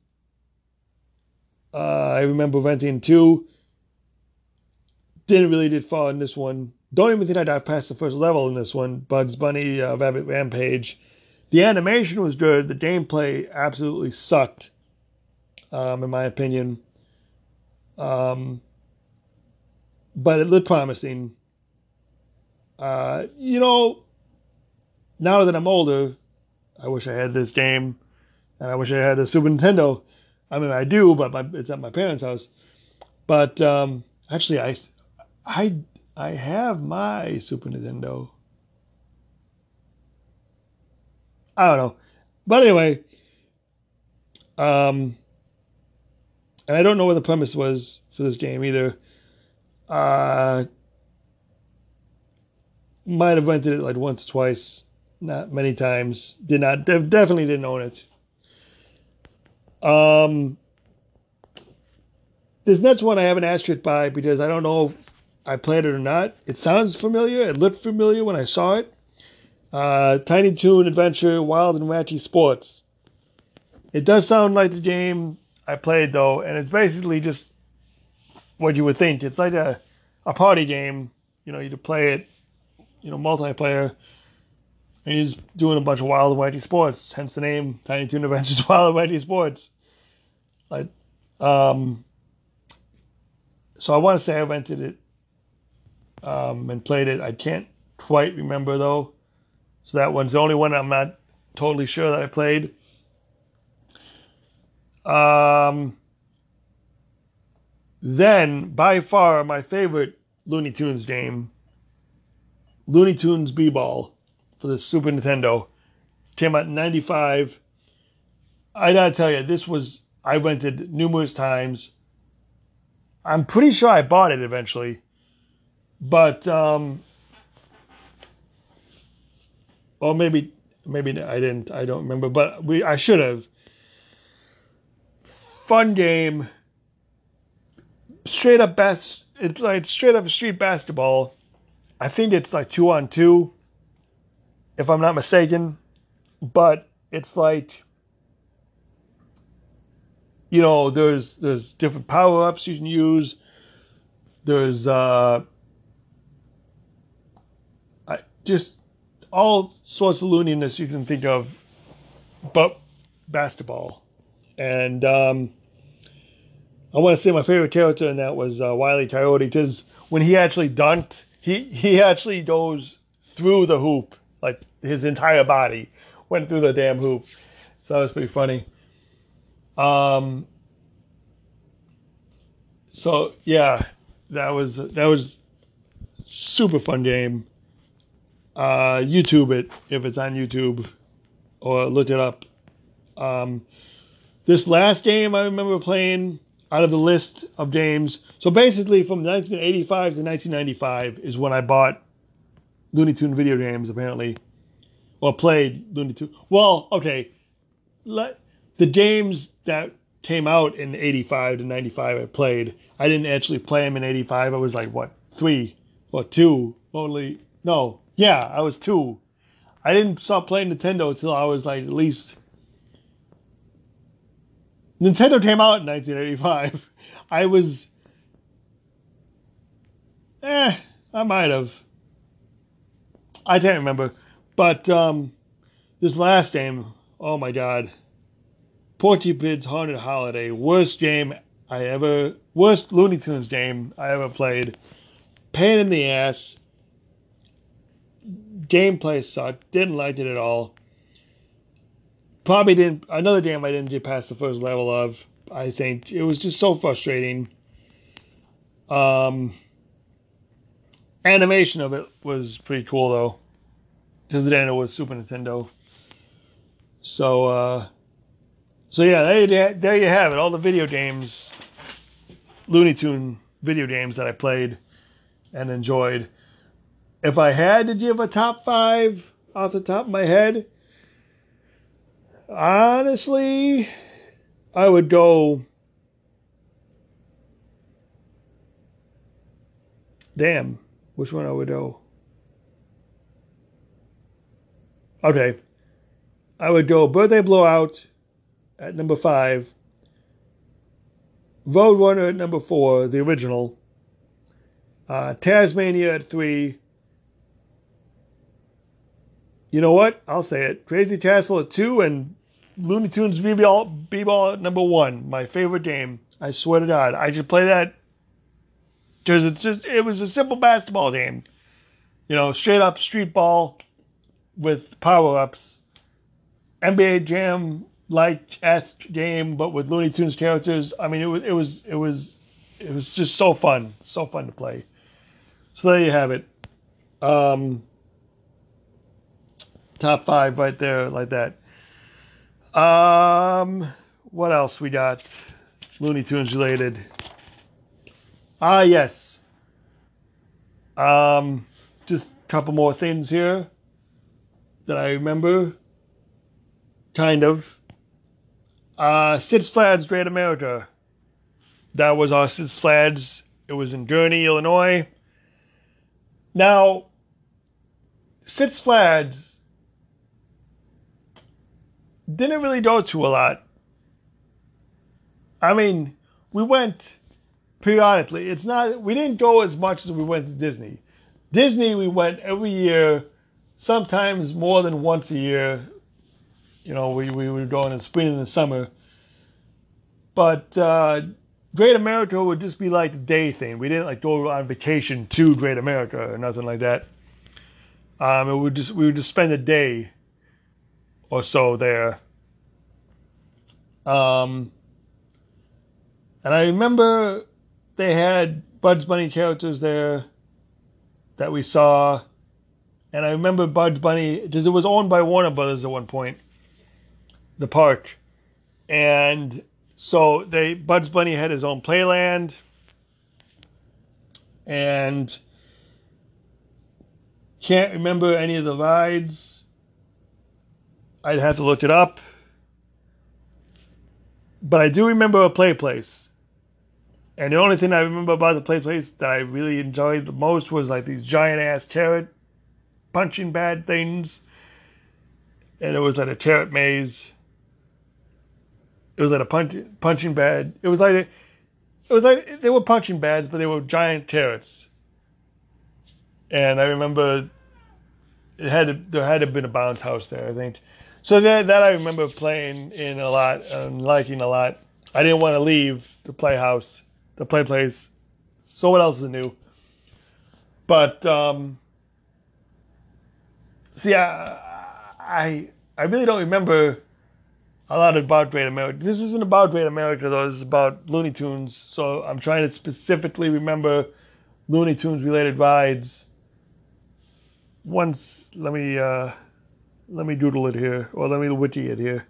uh, I remember renting two. Didn't really did fall in this one. Don't even think I got past the first level in this one. Bugs Bunny uh, Rabbit Rampage. The animation was good. The gameplay absolutely sucked, um, in my opinion. Um, but it looked promising. Uh, you know, now that I'm older, I wish I had this game, and I wish I had a Super Nintendo. I mean, I do, but my, it's at my parents' house. But um, actually, I, I, I have my Super Nintendo. I don't know, but anyway, um, and I don't know what the premise was for this game either. Uh, might have rented it like once, twice, not many times. Did not, definitely didn't own it. Um, this next one I have an asterisk by because I don't know if I played it or not. It sounds familiar. It looked familiar when I saw it. Uh, Tiny Toon Adventure Wild and Wacky Sports. It does sound like the game I played though, and it's basically just what you would think. It's like a, a party game. You know, you play it, you know, multiplayer. And he's doing a bunch of wild and wacky sports, hence the name Tiny Toon Adventures <laughs> Wild and Wacky Sports. Like, um, so I want to say I rented it um, and played it. I can't quite remember though. So that one's the only one I'm not totally sure that I played. Um, then, by far, my favorite Looney Tunes game, Looney Tunes B-Ball for the Super Nintendo, came out in 95. I gotta tell you, this was, I rented numerous times. I'm pretty sure I bought it eventually. But, um, or maybe, maybe I didn't, I don't remember, but we, I should have. Fun game straight up best. It's like straight up street basketball. I think it's like two on two, if I'm not mistaken. But it's like, you know, there's there's different power ups you can use. There's uh, I just all sorts of looniness you can think of, but basketball, and um, I want to say my favorite character in that was uh, Wiley Coyote because when he actually dunked, he he actually goes through the hoop like his entire body went through the damn hoop. So that was pretty funny. Um. So yeah, that was that was super fun game. Uh, YouTube it if it's on YouTube, or look it up. Um, this last game I remember playing out of the list of games. So basically, from 1985 to 1995 is when I bought Looney Tune video games, apparently, or played Looney Tune. Well, okay, let the games that came out in 85 to 95 I played. I didn't actually play them in 85. I was like, what, three or two? Only, no, yeah, I was two. I didn't stop playing Nintendo until I was like at least. Nintendo came out in 1985. <laughs> I was. Eh, I might have. I can't remember. But um, this last game, oh my god. Porky Pig's Haunted Holiday, worst game I ever, worst Looney Tunes game I ever played. Pain in the ass. Gameplay sucked. Didn't like it at all. Probably didn't, another game I didn't get past the first level of. I think it was just so frustrating. Um, animation of it was pretty cool though, because then it was Super Nintendo. So, uh, so yeah, there, there you have it. All the video games, Looney Tune video games that I played and enjoyed. If I had to give a top five off the top of my head, honestly, I would go. Damn, which one I would go? Okay, I would go Birthday Blowout at number five, Roadrunner at number four, the original, uh, Taz-Mania at three. You know what? I'll say it. Crazy Castle at two and Looney Tunes B-Ball, B-Ball at number one. My favorite game. I swear to God. I just play that because just, it was a simple basketball game. You know, straight up street ball with power ups. NBA Jam like esque game, but with Looney Tunes characters. I mean, it was it was it was it was just so fun, so fun to play. So there you have it. Um, top five right there, like that. Um, what else we got? Looney Tunes related. Ah, yes. Um, just a couple more things here that I remember. Kind of. Uh, Six Great America. That was our Six. It was in Gurnee, Illinois. Now, Six Flags didn't really go to a lot. I mean, we went periodically. It's not we didn't go as much as we went to Disney. Disney we went every year, sometimes more than once a year. You know, we, we would go in the spring and the summer. But uh, Great America would just be like a day thing. We didn't like go on vacation to Great America or nothing like that. Um, it would just we would just spend a day or so there. Um, and I remember they had Bugs Bunny characters there that we saw. And I remember Bugs Bunny because it was owned by Warner Brothers at one point the park. And so they Bugs Bunny had his own playland. And can't remember any of the rides. I'd have to look it up. But I do remember a play place. And the only thing I remember about the play place that I really enjoyed the most was like these giant ass carrot punching bad things. And it was like a carrot maze. It was like a punch, punching bad. It was like a, it was like they were punching bags, but they were giant carrots. And I remember it had to, there had to have been a bounce house there, I think. So that that I remember playing in a lot and liking a lot. I didn't want to leave the playhouse, the play place. So what else is new? But um, see, I, I I really don't remember a lot about Great America. This isn't about Great America though. This is about Looney Tunes. So I'm trying to specifically remember Looney Tunes related rides. Once, let me uh, let me doodle it here, or let me witty it here.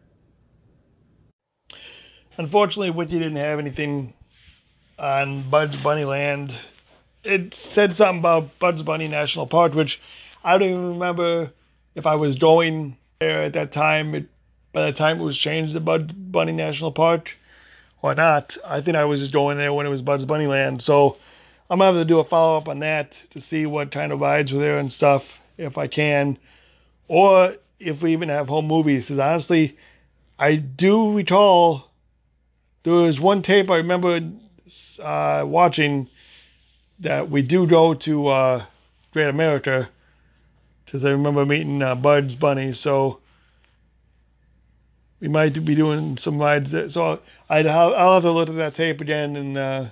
Unfortunately, Witty didn't have anything on Bugs Bunny Land. It said something about Bugs Bunny National Park, which I don't even remember if I was going there at that time. It by the time it was changed to Bugs Bunny National Park, or not. I think I was just going there when it was Bugs Bunny Land. So I'm gonna have to do a follow up on that to see what kind of rides were there and stuff, if I can, or if we even have home movies. Because honestly, I do recall there was one tape I remember uh, watching that we do go to uh, Great America because I remember meeting uh, Bugs Bunny. So we might be doing some rides there. So I'd, I'll have to look at that tape again and uh,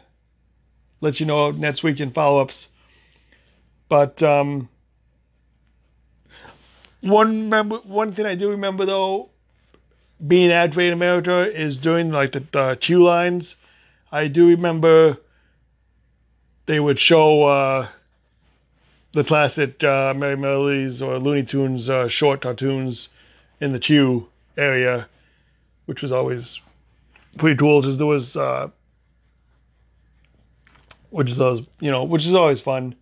let you know next week in follow ups. But um, one member, one thing I do remember though, being at Great America is doing like the, the queue lines. I do remember they would show uh, the classic uh, Merrie Melodies or Looney Tunes uh, short cartoons in the queue area, which was always pretty cool. Because there was, uh, which is always, you know, which is always fun.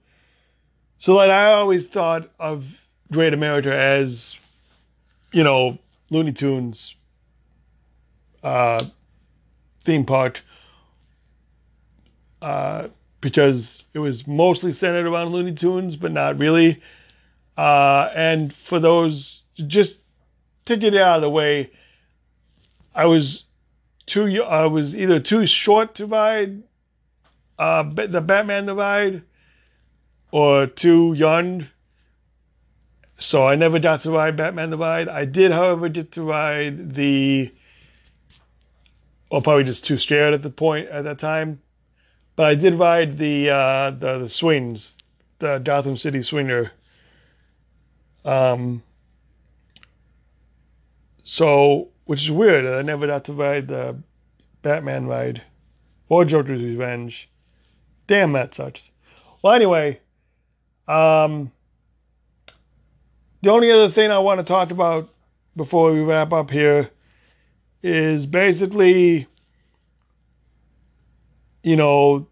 So like I always thought of Great America as, you know, Looney Tunes uh, theme park. Uh, because it was mostly centered around Looney Tunes, but not really. Uh, and for those, just to get it out of the way, I was too. I was either too short to ride uh, the Batman ride, or too young. So I never got to ride Batman the ride. I did, however, get to ride the. Well, probably just too scared at the point at that time but I did ride the uh, the, the swings, the Gotham City Swinger. Um. So, which is weird. I never got to ride the Batman ride or Joker's Revenge. Damn, that sucks. Well, anyway, um, the only other thing I want to talk about before we wrap up here is basically you know,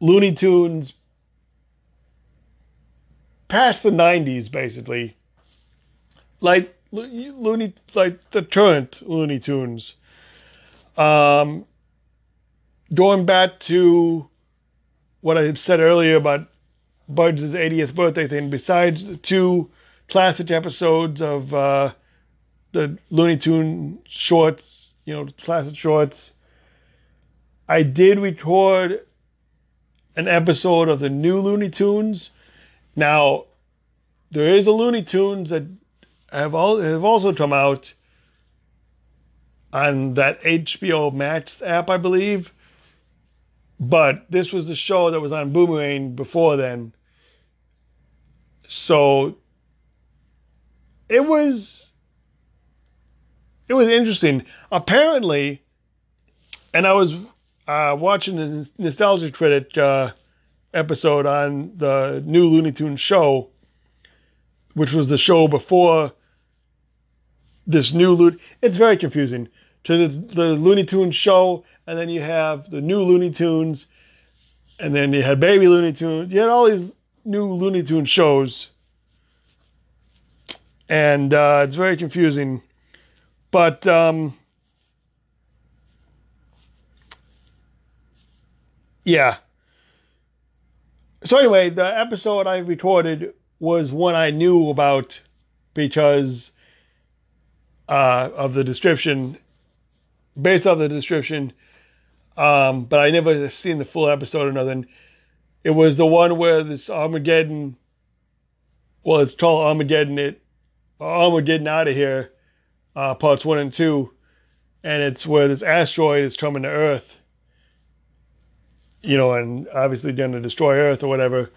Looney Tunes past the 90s, basically. Like Looney, like the current Looney Tunes. Um, going back to what I said earlier about Bugs' 80th birthday thing, besides the two classic episodes of uh, the Looney Tune shorts, you know, classic shorts, I did record an episode of the new Looney Tunes. Now, there is a Looney Tunes that have, all, have also come out on that HBO Max app, I believe. But this was the show that was on Boomerang before then. So it was it was interesting. Apparently, and I was uh, watching the Nostalgia Critic uh, episode on the new Looney Tunes show, which was the show before this new Looney. It's very confusing. To the, the Looney Tunes show, and then you have the new Looney Tunes, and then you had Baby Looney Tunes. You had all these new Looney Tunes shows, and uh, it's very confusing. But um, Yeah. So anyway, the episode I recorded was one I knew about because uh, of the description, based on the description. Um, but I never seen the full episode or nothing. It was the one where this Armageddon. Well, it's called Armageddon. It Armageddon out of here, uh, parts one and two, and it's where this asteroid is coming to Earth you know, and obviously going to destroy Earth or whatever.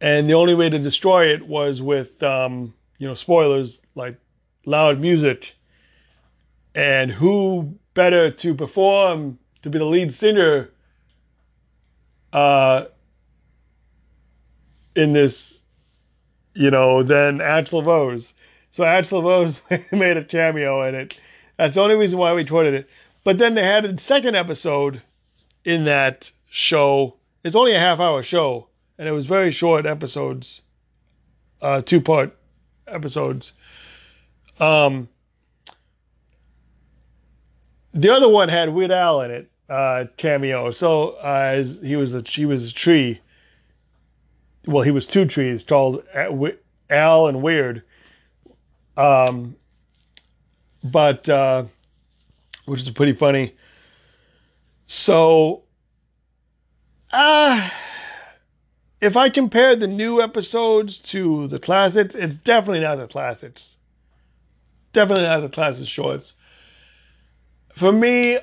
And the only way to destroy it was with, um, you know, spoilers like loud music. And who better to perform to be the lead singer uh, in this, you know, than Axl Rose. So Axl Rose <laughs> made a cameo in it. That's the only reason why we recorded it. But then they had a second episode in that show. It's only a half hour show, and it was very short episodes, uh, two part episodes. Um, the other one had Weird Al in it, uh, cameo. So uh, he was a he was a tree. Well, he was two trees called Al and Weird. Um, but uh, which is pretty funny. So, uh, if I compare the new episodes to the classics, it's definitely not the classics. Definitely not the classic shorts. For me,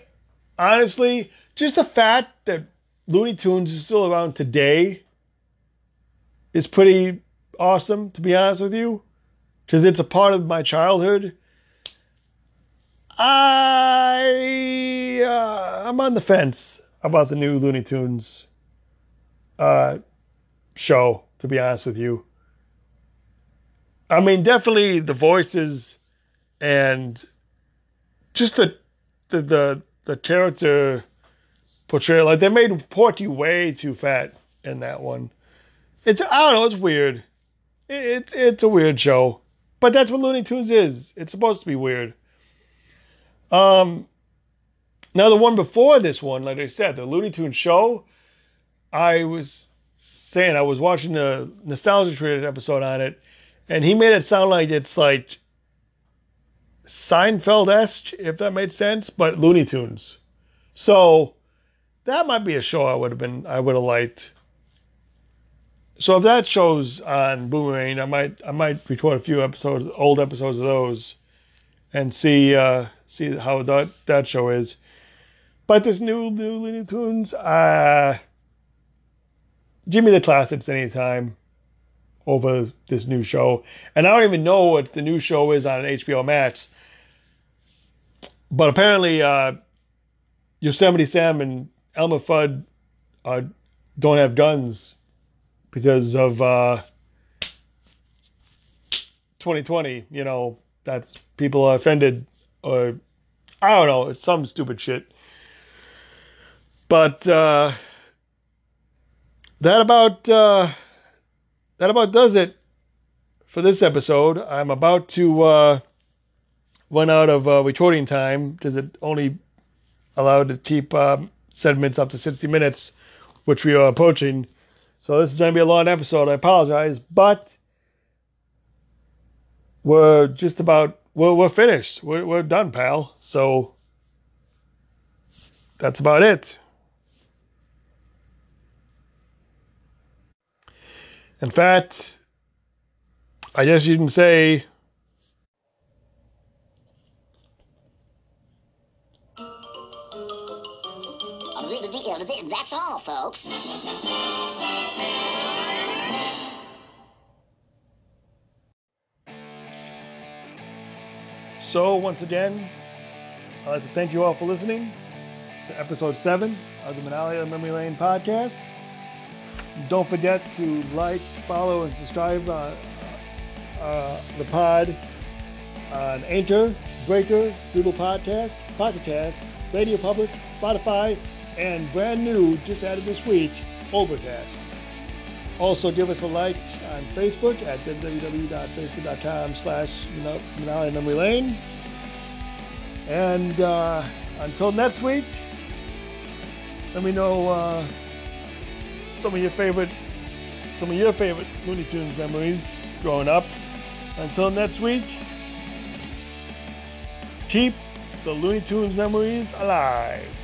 honestly, just the fact that Looney Tunes is still around today is pretty awesome, to be honest with you, because it's a part of my childhood. I uh, I'm on the fence about the new Looney Tunes uh, show, to be honest with you. I mean, definitely the voices and just the the the, the character portrayal. Like they made Porky way too fat in that one. It's I don't know. It's weird. It, it it's a weird show, but that's what Looney Tunes is. It's supposed to be weird. Um. Now the one before this one, like I said, the Looney Tunes show, I was saying I was watching the Nostalgia Critic episode on it, and he made it sound like it's like Seinfeld esque, if that made sense, but Looney Tunes. So that might be a show I would have been I would have liked. So if that show's on Boomerang, I might I might record a few episodes, old episodes of those, and see uh, see how that that show is. But this new new Looney Tunes, uh, give me the classics anytime over this new show. And I don't even know what the new show is on HBO Max. But apparently, uh, Yosemite Sam and Elmer Fudd uh, don't have guns because of uh, 2020. You know, that's people are offended, or I don't know, it's some stupid shit. But uh, that about uh, that about does it for this episode. I'm about to uh, run out of uh, recording time because it only allowed to keep um, segments up to 60 minutes, which we are approaching. So this is going to be a long episode. I apologize, but we're just about we're we're finished. We're we're done, pal. So that's about it. In fact, I guess you can say That's all, folks. So, once again, I'd like to thank you all for listening to episode 7 of the Minaglia Memory Lane podcast. Don't forget to like, follow, and subscribe uh, uh, the pod on Anchor, Breaker, Google Podcast, Pocket Cast, Radio Public, Spotify, and brand new, just added this week, Overcast. Also, give us a like on Facebook at www.facebook.com slash Minaglia Memory Lane. And uh, until next week, let me know uh, some of your favorite some of your favorite Looney Tunes memories growing up. Until next week, keep the Looney Tunes memories alive.